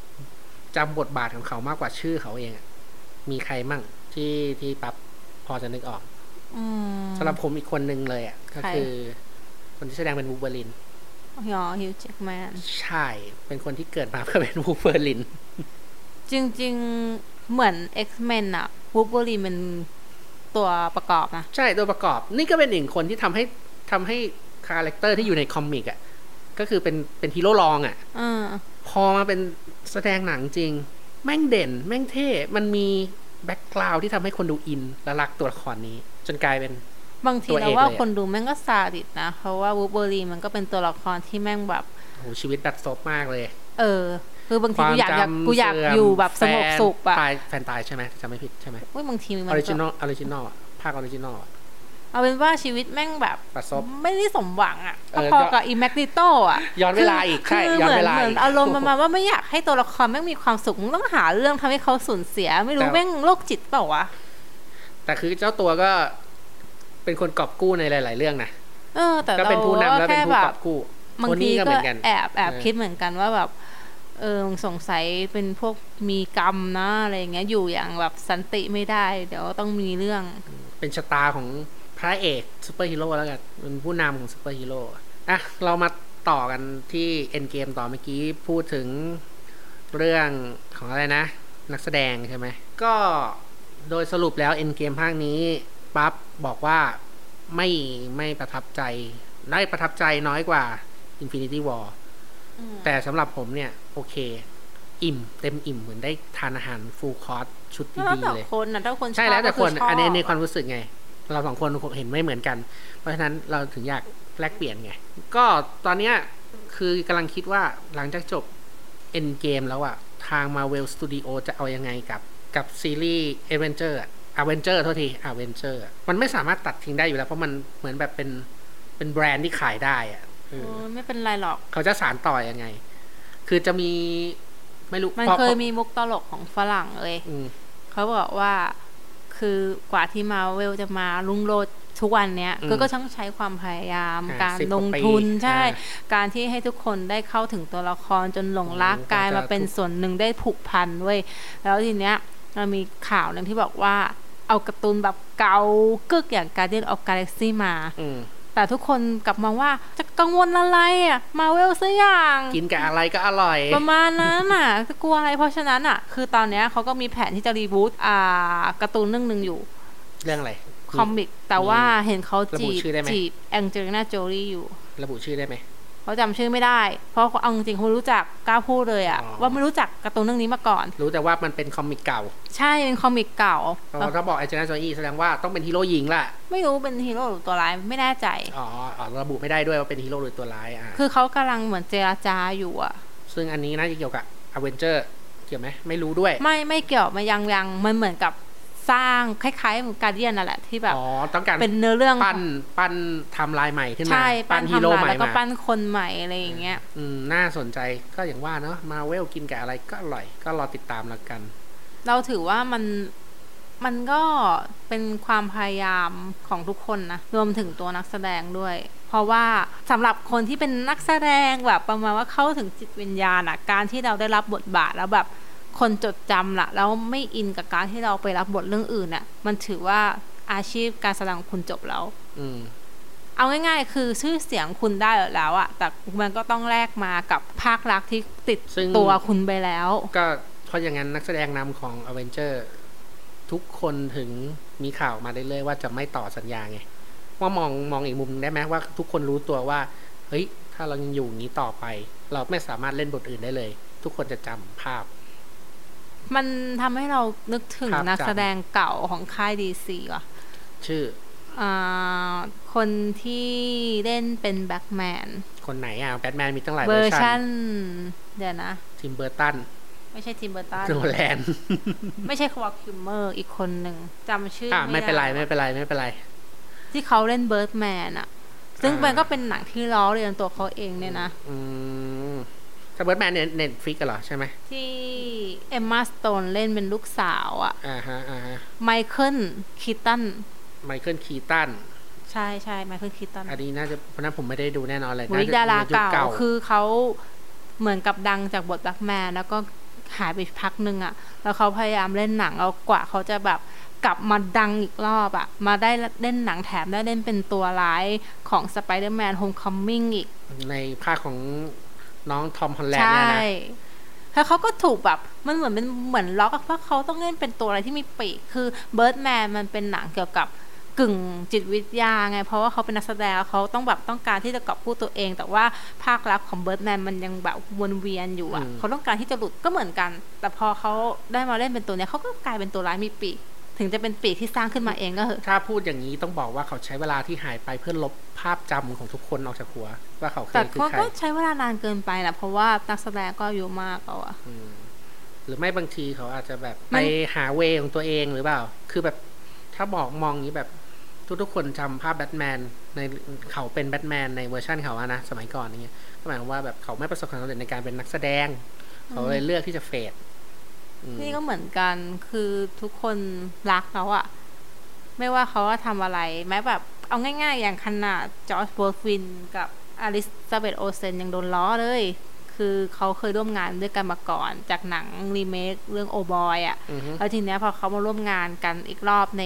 ำจำบทบาทของเขามากกว่าชื่อเขาเองอะมีใครมั่งที่ที่ปั๊บพอจะนึกออกอืมสำหรับผมอีกคนนึงเลยอะก็ใครคือคนที่แสดงเป็นวูเบอรินยอ Hugh Jackmanใช่ เป็นคนที่เกิดมาเพื่อเป็นวูเบอริน จริง ๆ เหมือน X-Men อะวูบ e รีเป็นตัวประกอบนะ ใช่ตัวประกอบ นี่ก็เป็นหนึ่งคนที่ทำให้ทำให้ character ที่อยู่ใน comic อะก็คือเป็นเป็นฮีโร่รองอะ่ะเออพอมาเป็นแสดงหนังจริง แม่งเด่น แม่งเท่ มันมี background ที่ทำให้คนดูอิน และรักตัวละครนี้ จนกลายเป็นบางทีตัวเอกเราว่าเลยอะคนดูแม่งก็ซาดิสนะ เพราะว่าวูบเบอรีมันก็เป็นตัวละครที่แม่งแบบโอ้โหชีวิตบัดซบมากเลย เออ คือบางคทีวามกูอยากอยากจำกูอยากเสื่อยู่แบบสงบแฟนสุขอะตายแฟนตายใช่ไหมจำไม่ผิดใช่ไหมเว้ยบางทีมันอริจินอก็ล original ภาค originalเอาเป็นว่าชีวิตแม่งแบบดัดซบไม่ได้สมหวังอะเออพอๆกับอีแมกนิโตอะย้อนเวลาอีกคืใช่คือย้อนเหมือนเวลาเหมือนอีกอารมณ์ประมาณว่าไม่อยากให้ตัวละครแม่งมีความสุขมึงต้องหาเรื่องทำให้เขาสูญเสีย ไม่รู้แต่แม่งโรคจิตเปล่าวะแต่คือเจ้าตัวก็เป็นคนกอบกู้ในหลาย ๆ เรื่องนะเออ แต่ก็เราเป็นผู้นำและเป็นแค่ผู้แบกบอบกู้บางโททีนี่ก็เหก็มือนกันแอบแอบเออคิดเหมือนกันว่าแบบ เออสงสัยเป็นพวกมีกรรมนะอะไรอย่างเงี้ยอยู่อย่างแบบสันติไม่ได้ เดี๋ยวต้องมีเรื่อง เป็นชะตาของพระเอกซูเปอร์ฮีโร่แล้วกันเป็นผู้นำของซูเปอร์ฮีโร่อะเรามาต่อกันที่ Endgame ต่อเมื่อกี้พูดถึงเรื่องของอะไรนะ นักแสดงใช่ไหม ก็โดยสรุปแล้ว Endgame ภาคนี้ปั๊บบอกว่าไม่ไม่ประทับใจ ได้ประทับใจน้อยกว่า Infinity War แต่สำหรับผมเนี่ย โอเค อิ่ม เต็มอิ่มเหมือนได้ทานอาหารฟูลคอร์สชุดแล้วดีแต่ๆเลยคนนะถ้าคนใช่ชอบแล้วแต่คนก็ชบอันนี้ในความรู้สึกไง เราสองคนเห็นไม่เหมือนกัน เพราะฉะนั้นเราถึงอยากแลกเปลี่ยนไง ก็ตอนเนี้ยคือกำลังคิดว่าหลังจากจบ End Game แล้วอะทาง Marvel Studio จะเอายังไงกับกับซีรีส์ Avenger อะ Avenger โทษที Avenger อะมันไม่สามารถตัดทิ้งได้อยู่แล้ว เพราะมันเหมือนแบบเป็นเป็นแบรนด์ที่ขายได้อะ เอเอออไม่เป็นไรหรอก เขาจะสารต่อยังไง คือจะมีไม่รู้มันพอเคยมีมุกตลกของฝรั่งเลยอืมเขาบอกว่าคือกว่าที่มาเวลจะมาลุงโรดทุกวันเนี้ยอืมก็ก็ต้องใช้ความพยายามอ่าการ10ลงกว่าปีทุนใช่อ่การที่ให้ทุกคนได้เข้าถึงตัวละครจนหลงรักโอ้โหกลายมาเป็นกว่าจะส่วนหนึ่งได้ผูกพันเว้ยแล้วทีเนี้ยมันมีข่าวหนึ่งที่บอกว่าเอาการ์ตูนแบบเก่ากึกอย่าง Guardian of Galaxy มาอืม แต่ทุกคนกลับมองว่าจะกังวลอะไรอะมาเวลซะอย่าง กินกับอะไรก็อร่อย ประมาณนั้นอะจะกลัวอะไรเพราะฉะนั้นอะ คือตอนเนี้ยเขาก็มีแผนที่จะ reboot อ่าการ์ตูนเรื่องหนึ่งอยู่ เรื่องอะไร comic แต่ว่าเห็นเขาระบุจีบชื่อได้ไหมจีบ Angelina Jolie อยู่ ระบุชื่อได้ไหม เขาจำชื่อไม่ได้ เพราะเอาจริงๆเขาไม่รู้จักกล้าพูดเลยอะอ๋อว่าไม่รู้จักการ์ตูนเรื่องนี้มาก่อน รู้แต่ว่ามันเป็น comic เก่า ใช่เป็น comic เก่าเราถ้าบอกไอเจนจอยแสดงว่าต้องเป็นฮีโร่หญิงล่ะไม่รู้เป็นฮีโร่หรือตัวร้ายไม่แน่ใจอ๋ออ๋อระบุไม่ได้ด้วยว่าเป็นฮีโร่หรือตัวร้ายอะคือเขากำลังเหมือนเจรจาอยู่อะซึ่งอันนี้น่าจะเกี่ยวกับอเวนเจอร์เกี่ยวไหมไม่รู้ด้วย ไม่ไม่เกี่ยวมายังยังมันเหมือนกับ สร้างคล้ายๆเหมือน Guardians นั่นแหละที่แบบอ๋อต้องการเป็นเนื้อเรื่องปั้นปั้นไทำลายใหม่ขึ้นมาใช่ปั้นฮีโร่ทำใหลายม่แล้วก็มาปั้นคนใหม่อะไรอย่างเงี้ยอืมน่าสนใจก็อย่างว่าเนาะมาเวลกินกับอะไรก็อร่อย ก็รอติดตามแล้วกัน เราถือว่ามันมันก็เป็นความพยายามของทุกคนนะ รวมถึงตัวนักแสดงด้วย เพราะว่าสำหรับคนที่เป็นนักแสดงแบบประมาณว่าเข้าถึงจิตวิญญาณอะการที่เราได้รับบทบาทแล้วแบบ คนจดจำละแล้วไม่อินกับการที่เราไปรับบทเรื่องอื่นอะมันถือว่าอาชีพการแสดงของคุณจบแล้วอืมเอาง่ายๆ คือชื่อเสียงคุณได้แล้วอะแต่มันก็ต้องแลกมากับภาคลักษณ์ที่ติดซึ่งตัวคุณไปแล้ว ก็เพราะอย่างนั้นนักแสดงนำของอเวนเจอร์ทุกคนถึงมีข่าวมาได้เลยๆว่าจะไม่ต่อสัญญาไง ว่ามองมองอีกมุมหนึ่งได้ไหมว่าทุกคนรู้ตัวว่า เฮ้ย ถ้าเรายังอยู่อย่างนี้ต่อไป เราไม่สามารถเล่นบทอื่นได้เลย ทุกคนจะจำภาพ มันทำให้เรานึกถึงภาพจำนักแสดงเก่าของค่ายดีซีว่ะ ชื่ออ่าคนที่เล่นเป็นแบ็กแมน คนไหนอะแบทแมนมีตั้งหลายเวเวออร์ร์ชัชันนเดี๋ยวนะ Tim Burtonไม่ใช่ Tim Burton Nolan ไม่ใช่ Val Kilmer อีกคนหนึ่งจำชื่ออะอไม่เป็นไรด้ไม่เป็นไรไม่เป็นไร ที่เขาเล่น Birdman อะซึ่งอ่ามัมันก็เป็นหนังที่ล้อเลียนตัวเขาเองเนี่ยนะ อืมแต่เบิร์ดแมนเนี่ย Netflix กันเหรอใช่ไหมที่ Emma Stone เล่นเป็นลูกสาวอะอ่าฮะอ่าฮะ Michael Keaton Michael Keatonใช่ใช่ Michael Keaton อันนี้น่าจะเพราะนั้นผมไม่ได้ดูแน่นอนเลยบุริน่จะดารายุคเก่าคือเขาเหมือนกับดังจากบทแบ็กแมนแล้วก็หายไปพักหนึ่งอะแล้วเขาพยายามเล่นหนังแล้วกว่าเขาจะแบบกลับมาดังอีกรอบอะมาได้เล่นหนังแถมได้เล่นเป็นตัวร้ายของ Spider-Man Homecoming อีก ในภาคของ น้อง Tom Holland ใช่เนี่ยนะแล้วเขาก็ถูกแบบมันเหมือนเป็นเหมือนล็อกอะเพราะเขาต้องเล่นเป็นตัวอะไรที่มีปีกคือเบิร์ดแมนมันเป็นหนังเกี่ยวกับกึ่งจิตวิทยาไง เพราะว่าเขาเป็นนักแสดงแล้วเขาต้องแบบต้องการที่จะกอบพูดตัวเอง แต่ว่าภาคลับของเบิร์ดแมนมันยังแบบวนเวียนอยู่อะอืมเขาต้องการที่จะหลุดก็เหมือนกัน แต่พอเขาได้มาเล่นเป็นตัวเนี้ยเขาก็กลายเป็นตัวร้ายมีปีก ถึงจะเป็นปีกที่สร้างขึ้นมาเองก็เหอะถ้าพูดอย่างนี้ต้องบอกว่าเขาใช้เวลาที่หายไปเพื่อลบภาพจำของทุกคนออกจากหัว ว่าเขาเคแต่ยคือเขาใครก็ใช้เวลานานเกินไปนะเพราะว่านักแสดงก็อายุมากแล้วอะอืมหรือไม่บางทีเขาอาจจะแบบมัไปนหาเวของตัวเองหรือเปล่า คือแบบถ้าบอกมองอย่างนี้แบบทุกๆคนจำภาพแบทแมนในเขาเป็นแบทแมนในเวอร์ชันเขาอะนะสมัยก่อนอย่างเงี้ยก็หมายความว่าแบบเขาไม่ประสบความสำเร็จในการเป็นนักแสดง เขาเลยเลือกที่จะเฟดอืม นี่ก็เหมือนกันคือทุกคนรักเขาอะไม่ว่าเขาว่าทำอะไร แม้แบบเอาง่ายๆ อย่างขนาด Josh Brolin กับ Elizabeth Olsen ยังโดนล้อเลย คือเขาเคยร่วมงานด้วยกันมาก่อน จากหนังรีเมคเรื่อง Oldboy อะอือฮึแล้วทีเนี้ยพอเขามาร่วมงานกันอีกรอบใน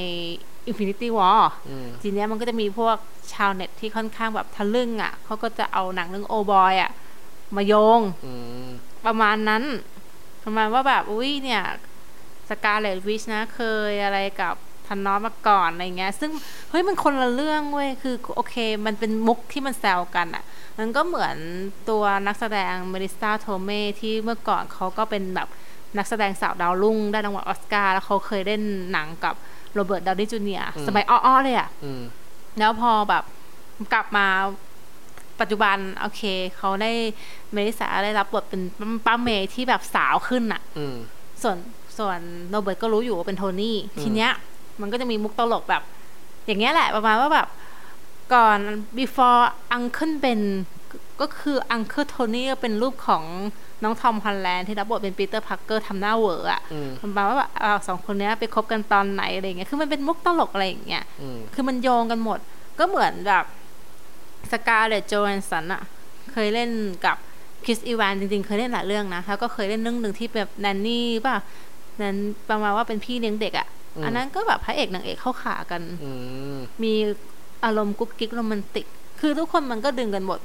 Infinity War อืมทีเนี้ยมันก็จะมีพวกชาวเน็ตที่ค่อนข้างแบบทะลึ่งอะเขาก็จะเอาหนังเรื่องโอบอยอะมาโยงอืมประมาณนั้น ประมาณว่าแบบอุ้ยเนี่ยScarlet Witch น่ะเคยอะไรกับ Thanos มาก่อนอะไรเงี้ย ซึ่งเฮ้ยมันคนละเรื่องเว้ยคือโอเค มันเป็นมุกที่มันแซวกันอะ่ะ มันก็เหมือนตัวนักแสดง Marisa Tomei ที่เมื่อก่อนเขาก็เป็นแบบนักแสดงสาวดาวรุ่งได้รางวัลออสการ์แล้วเขาเคยเล่นหนังกับ Robert Downey Jr. สมัยเอ๊าะๆเลยอะ่ะอืมแล้วพอแบบกลับมา ปัจจุบันโอเคเขาได้Marisa ได้รับบทเป็นป้า May ที่แบบสาวขึ้นอะอืมส่วนส่วนโรเบิร์ตก็รู้อยู่ว่าเป็น Tony อืมทีเนี้ย มันก็จะมีมุกตลกแบบ อย่างเงี้ยแหละประมาณว่าแบบก่อน before Uncle Ben ก็คือ Uncle Tony ก็เป็นรูปของน้อง Tom Holland ที่รับบทเป็น Peter Parker ทำหน้าเหวออะอืมมันแปลว่าแบบอ่าสองคนเนี้ยไปคบกันตอนไหนอะไรเงี้ย คือมันเป็นมุกตลกอะไรอย่างเงี้ยอืมคือมันโยงกันหมด ก็เหมือนแบบ Scarlett Johansson อะเคยเล่นกับ Chris Evans จริงๆ เคยเล่นหลายเรื่องนะแล้วก็เคยเล่นเรื่องหนึ่งที่แบบ nanny ประมาณนั้นประมาณว่าเป็นพี่เลี้ยงเด็กอะอืมอันนั้นก็แบบพระเอกนางเอกเข้าขากันอืมมีอารมณ์กุ๊กกิ๊กโรแมนติก คือทุกคนมันก็ดึงกันหมด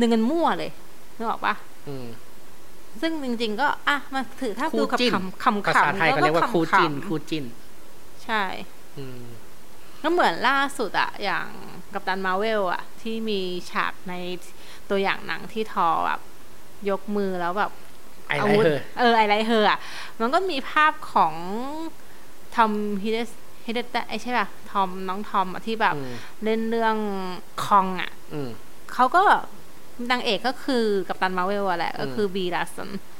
ดึงกันมั่วเลยนึกออกปะอืมซึ่งจริง ๆ ก็อะมันถือถ้าคู่ดูกับจิ้นคำคำภาขำษาไทยเขาเรียกว่าคู่จิ้นขำๆคู่จิ้นใช่อืม ก็เหมือนล่าสุดอะอย่าง Captain Marvel อะที่มีฉากในตัวอย่างหนังที่ทอแบบยกมือแล้วแบบ I like her เออ I like her อะมันก็มีภาพของ Tom Hiddles Hiddleston ใช่ป่ะทอมน้องทอมอะที่แบบอืมเล่นเรื่อง Kong อะอืมเขาก็นางเอกก็คือ Captain Marvel อะแหละ ก็คือ Brie Larson อืม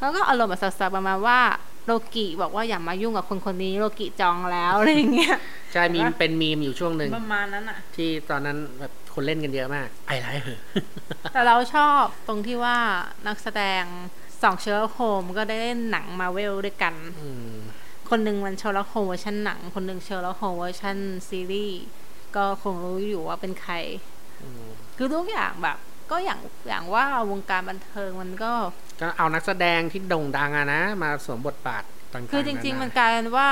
แล้วก็อารมณ์แบบสับๆประมาณว่าโลกิบอกว่าอย่ามายุ่งกับคนคนนี้โลกิจองแล้วอะไรอย่างเงี้ยใช่มีมเป็นมีมอยู่ช่วงหนึ่งประมาณนั้นอะที่ตอนนั้นแบบคนเล่นกันเยอะมาก Iลเธอแต่เราชอบตรงที่ว่านักแสดงสอง Sherlock Holmes ก็ได้เล่นหนังมาเวลด้วยกันอืมคนหนึ่งมัน Sherlock Holmes เวอร์ชันหนัง คนหนึ่ง Sherlock Holmes เวอร์ชันซีรีส์ก็คงรู้อยู่ว่าเป็นใครอืมคือทุกอย่างแบบ ก็อย่างอย่างว่าวงการบันเทิงมันก็ ก็เอานักแสดงที่โด่งดังอะนะ มาสวมบทบาทต่างๆคือจริง ๆ มันนากลายเป็นว่า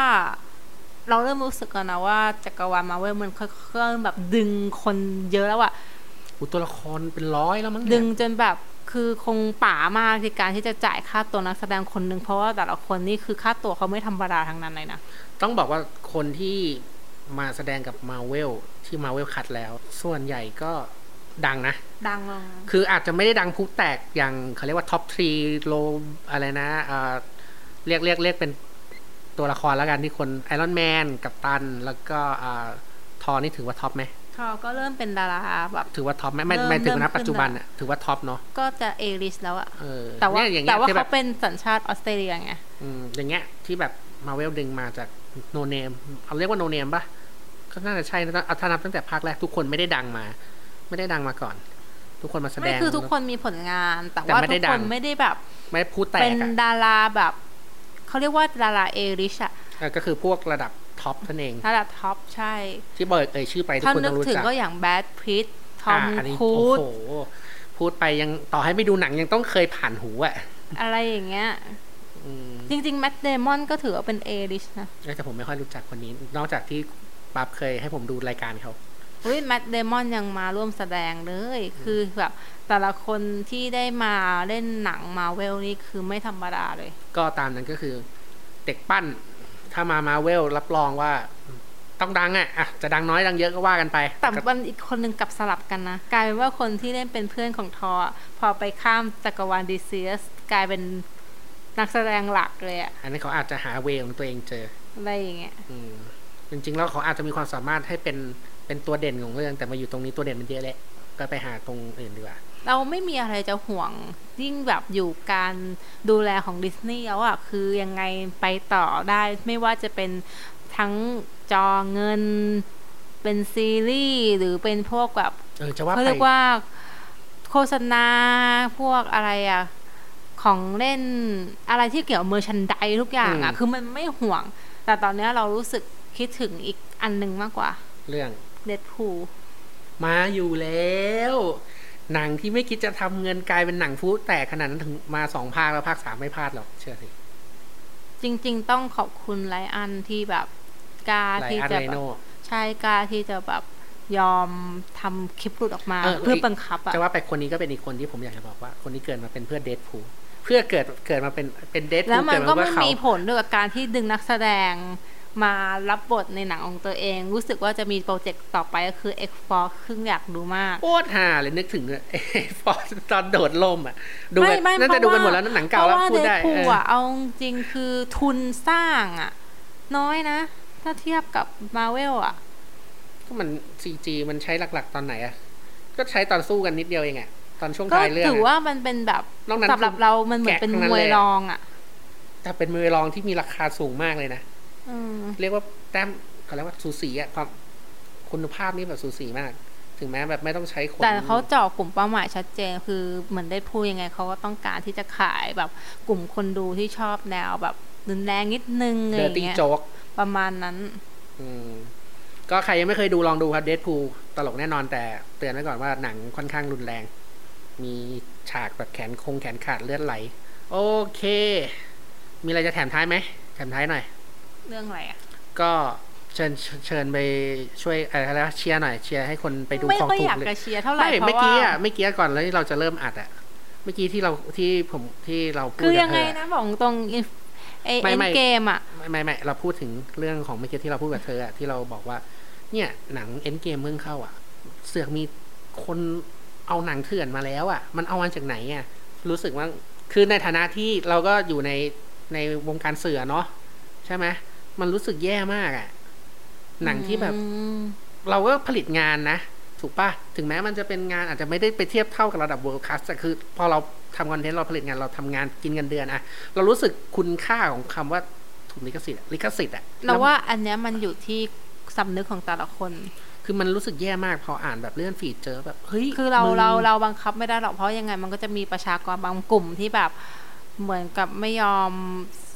เราเริ่มรู้สึกกันนะว่าจักรวาลมาเวลมันค่อยๆแบบดึงคนเยอะแล้วอะอุยตัวละครเป็นร้อยแล้วมั้งเนี่ยดึงจนแบบคือคงป่ามากในการที่จะจ่ายค่าตัวนักแสดงคนหนึ่งเพราะว่าแต่ละคนนี่คือค่าตัวเขาไม่ธรรมดาทั้งนั้นเลยนะต้องบอกว่าคนที่มาแสดงกับมาเวลที่มาเวลคัดแล้ว ส่วนใหญ่ก็ดังนะ ดังลงคืออาจจะไม่ได้ดังพุแตกอย่างเขาเรียกว่าท็อปทรีโลอะไรนะเอ่อเรียกเรียกเรียกเป็นตัวละครแล้วกันที่คนไอรอนแมนกับตัน แล้วก็อ่าทอนี่ถือว่าท็อปไหมเขาก็เริ่มเป็นดาราแบบถือว่าท็อปไหมไม่เริ่มไม่ถึงเริ่มนะปัจจุบันขึ้นอะถือว่าท็อปเนาะก็จะเอริสแล้วอะเออแต่ว่าเนี่ยอย่างเงี้แต่ยว่าที่แบเขาบเป็นสัญชาติออสเตรเลียไงอืมอย่างเงี้ยที่แบบมาเวลดึงมาจากโนเนมเอาเรียกว่าโนเนมปะก็น่าจะใช่นะถ้านับตั้งแต่ภาคแรกทุกคนไม่ได้ดังมา ไม่ได้ดังมาก่อน ทุกคนมาแสดไม่งคือทุกคนมีผลงาน แต่แต่ว่าไม่ทุได้กดัคงนไม่ได้แบบ ไม่ได้พูดแตเป็กนอะดาราแบบเขาเรียกว่าดาราเอริชอะเออก็คือพวกระดับท็อปนั่นเองระดับท็อปใช่ ที่เบิกเอ่ยชื่อไปทุกถ้าคนนึต้กองรู้ถึงจักก็อย่างแบดพิตทอมอ่าอันนี้ครูโอ้ซโหพูดไปยังต่อให้ไม่ดูหนังยังต้องเคยผ่านหูอะอะไรอย่างเงี้ยอืมจริง ๆ แม t เดมอนก็ถือว่าเป็นเอริชนะแต่ผมไม่ค่อยรู้จักคนนี้ นอกจากที่ปั๊บเคยให้ผมดูรายการเขา อุ้ยแม t เดมอนยังมาร่วมแสดงเลย คือแบบแต่ละคนที่ได้มาเล่นหนังมาเวลนี่คือไม่ธรรมดาเลย ก็ตามนั้นก็คือเด็กปั้น ถ้ามามาเวลรับรองว่าต้องดังอะอะจะดังน้อยดังเยอะก็ว่ากันไป แต่มันอีกคนหนึ่งกลับสลับกันนะ กลายเป็นว่าคนที่เล่นเป็นเพื่อนของทออะพอไปข้ามจักรวาลดีเซียสกลายเป็นนักแสดงหลักเลยอะอันนี้เขาอาจจะหาเวของตัวเองเจอ อะไรอย่างเงี้ยอืมจริงๆแล้วเขาอาจจะมีความสามารถให้เป็น เป็นตัวเด่นของเรื่อง แต่มาอยู่ตรงนี้ตัวเด่นมันเยอะแหละก็ไปหาตรงอื่นดีกว่า เราไม่มีอะไรจะห่วงยิ่งแบบอยู่การดูแลของดิสนีย์แล้วอะคือยังไงไปต่อได้ไม่ว่าจะเป็นทั้งจอเงิน เป็นซีรีส์หรือเป็นพวกแบบเออจะว่าเขาไปเรียกว่าโฆษณาพวกอะไรอะของเล่นอะไรที่เกี่ยวกับเมอร์ชันไดทุกอย่างอะคือมันไม่ห่วง แต่ตอนเนี้ยเรารู้สึกคิดถึงอีกอันหนึ่งมากกว่า เรื่อง เดดพูลมาอยู่แล้ว หนังที่ไม่คิดจะทำเงินกลายเป็นหนังฟูแตกขนาดนั้นถึงมาสองภาคแล้วภาคสามไม่พลาดหรอกเชื่อสิจริง ๆ ต้องขอบคุณไลอันที่แบบกล้าไลที่อาร์จะไรแบโนบใช่กล้าที่จะแบบยอมทำคลิปหลุดออกมาเออเพื่อบังคับอะจะว่าไปคนนี้ก็เป็นอีกคนที่ผมอยากจะบอกว่า คนนี้เกิดมาเป็นเพื่อเดทพูเพื่อเกิดเกิดมาเป็นเป็นเดทพูแล้วมันเกิดก็มาเพื่ไม่อเขามีผลด้วยกับการที่ดึงนักแสดง มารับบทในหนังของตัวเอง รู้สึกว่าจะมีโปรเจกต์ต่อไปก็คือ X Force ซึ่งอยากดูมากโคตรฮาเลยนึกถึงเลยฟอร์ตอนโดดล่มอะ ดูไม่กันไม่น่าจะดูกันหมดแล้วพระหนังเก่าแล้วพระพูดได้เดเอพูออะเอาจริงๆคือทุนสร้างอะน้อยนะ ถ้าเทียบกับมาเวลอะก็มันซีจีมันใช้หลัก ๆ ตอนไหนอะ ก็ใช้ตอนสู้กันนิดเดียวเองอะตอนช่วงก็ท้ายเรื่องถืออะว่ามันเป็นแบบนอกนั้นสำหรับเรามันเหมือนแกะเป็นทั้งนั้นมวยเลยรองอะแต่เป็นมือรองที่มีราคาสูงมากเลยนะอืม เรียกว่าแต้มเขาเรียกว่าสูสีอะความคุณภาพนี่แบบสูสีมาก ถึงแม้แบบไม่ต้องใช้คนแต่เขาเจาะกลุ่มเป้าหมายชัดเจน คือเหมือนได้พูดยังไงเขาก็ต้องการที่จะขายแบบกลุ่มคนดูที่ชอบแนวแบบรุนแรงนิดนึงอะไรเดออร์ตี้ย่างเงี้ยโจ๊กประมาณนั้น อืมก็ใครยังไม่เคยดูลองดูครับเด p พูตลกแน่นอนแต่เตือนไว้ก่อนว่าหนังค่อนข้างรุนแรง มีฉากแบบแขนคงแขนขาดเลือดไหล โอเค มีอะไรจะแถมท้ายไหมแถมท้ายหน่อย เรื่องอะไรอะก็เชิญเชิญไปช่วยอะไรนะเชียร์หน่อยเชียร์ให้คนไปดูไม่ของค่อยถูอกยากเลยจะเชียร์เท่าไหร่ไม่เพเมื่อราะว่ากี้อะเมื่อกี้ก่อนแล้วที่เราจะเริ่มอัดอะเมื่อกี้ที่เราที่ผมที่เราพูดคือกับยังไงเธอนะบอกตรงเอไม่เอ็นไม่เกมอะไม่ไม่ไม่เราพูดถึงเรื่องของเมื่อกี้ที่เราพูดกับเธออะที่เราบอกว่า เนี่ยหนังเอ็นเกมเพิ่งเข้าอะ เสือกมีคนเอาหนังเถื่อนมาแล้วอะ มันเอามาจากไหนอะรู้สึกว่าคือในฐานะที่เราก็อยู่ในในวงการเสือเนาะใช่ไหม มันรู้สึกแย่มากอะหนังที่แบบอืมเราก็ผลิตงานนะ ถูกปะถึงแม้มันจะเป็นงานอาจจะไม่ได้ไปเทียบเท่ากับระดับ world class แต่คือ พอเราทำคอนเทนต์เราผลิตงานเราทำงานกินเงินเดือนอะเรารู้สึกคุณค่าของคำว่าถูกลิขสิทธิ์อะลิขสิทธิ์อะเราว่าอันเนี้ยมันอยู่ที่สำนึกของแต่ละคน คือมันรู้สึกแย่มากพออ่านแบบเลื่อนฟีดเจอแบบเฮ้ยคือเรามึงเราเราบังคับไม่ได้หรอกเพราะยังไง มันก็จะมีประชากรบางกลุ่มที่แบบเหมือนกับไม่ยอม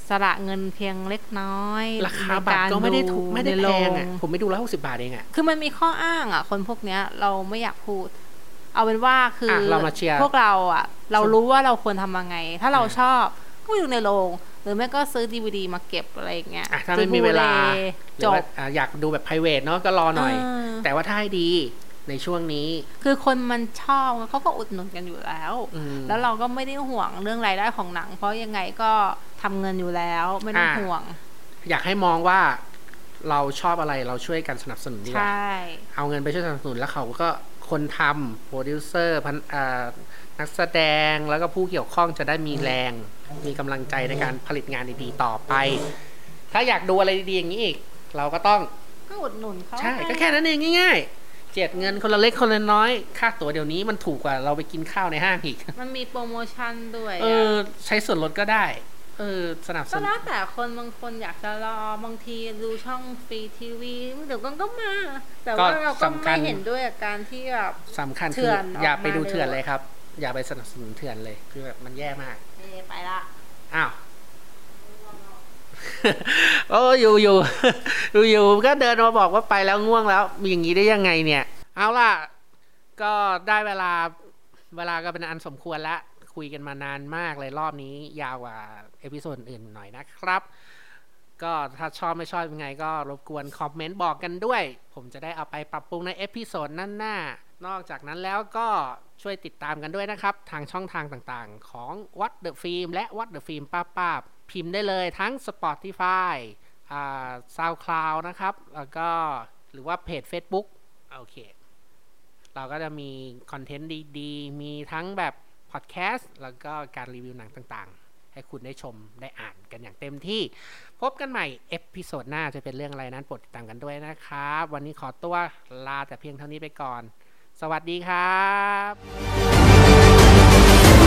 สละเงินเพียงเล็กน้อยราคาบัตรก็ไม่ได้ถูกไม่ได้ในแพโรงอะผมไม่ดูแล้วหกสิบาทเองอะคือมันมีข้ออ้างอะ คนพวกเนี้ย เราไม่อยากพูด เอาเป็นว่าคืออะเรามาเชียร์พวกเราอะ เรารู้ว่าเราควรทำยังไง ถ้าเราชอบก็ไปดูในโรงหรือไม่ก็ซื้อดีวดีมาเก็บอะไรอย่างเงี้ยอะถ้าไม่มีเวลาซื้อห Blu-ray รือจว่าบอะอยากดูแบบ p r i v a t เนาะก็รอหน่อยเออแต่ว่าถ้าให้ดีในช่วงนี้ คือคนมันชอบเขาก็อุดหนุนกันอยู่แล้วอืมแล้วเราก็ไม่ได้ห่วงเรื่องรายได้ของหนัง เพราะยังไงก็ ทำเงินอยู่แล้วไม่ต้องอะห่วง อยากให้มองว่าเราชอบอะไรเราช่วยกันสนับสนุนดีกใชว่า่เอาเงินไปช่วยสนับสนุนแล้วเขาก็คนทำโปรดิวเซอร์พันอ่านักแสดงแล้วก็ผู้เกี่ยวข้องจะได้มีแรง มีกำลังใจในการผลิตงานดีๆต่อไป ถ้าอยากดูอะไรดีๆอย่างนี้อีก เราก็ต้องก็อุดหนุนเขาใช่ก็แค่นั้นเองง่ายๆเจ็ดเงินคนละเล็กคนละน้อย ค่าตั๋วเดี๋ยวนี้มันถูกกว่าเราไปกินข้าวในห้างอีก มันมีโปรโมชั่นด้วย เออะอใช้ส่วนลดก็ได้ เออสนับสก็นุนแล้วแต่คนบางคนอยากจะรอบางทีดูช่องฟรีทีวีเดี๋ยวกันก็มา แต่ว่าเราก็ไม่เห็นด้วยกับการที่แบบสำคัญเถื่คืออนออกอย่าไปดูมาเร็วเถื่อนเลยครับ อย่าไปสนับสนุนเถื่อนเลย คือแบบมันแย่มากเอไปละอ้าวโอ้อยู่อยู่อยู่อยู่ก็เดินมาบอกว่าไปแล้วง่วงแล้วมีอย่างนี้ได้ยังไงเนี่ย เอาล่ะ ก็ได้เวลาเวลาก็เป็นอันสมควรแล้ว คุยกันมานานมากเลยรอบนี้ยาวกว่า episode อื่นหน่อยนะครับ ก็ถ้าชอบไม่ชอบยังไงก็รบกวนคอมเมนต์บอกกันด้วย ผมจะได้เอาไปปรับปรุงใน episode หน้าๆนอกจากนั้นแล้วก็ช่วยติดตามกันด้วยนะครับ ทางช่องทางต่างๆ ของ What the Film และ What the Film ป้าป้าพิมพ์ได้เลยทั้ง Spotify อ่า SoundCloud นะครับ แล้วก็หรือว่าเพจ Facebook โอเค เราก็จะมีคอนเทนต์ดีๆ มีทั้งแบบ พอดแคสต์แล้วก็การรีวิวหนังต่างๆ ให้คุณได้ชมได้อ่านกันอย่างเต็มที่ พบกันใหม่ episode หน้าจะเป็นเรื่องอะไรนั้นโปรดติดตามกันด้วยนะครับ วันนี้ขอตัวลาแต่เพียงเท่านี้ไปก่อน สวัสดีครับ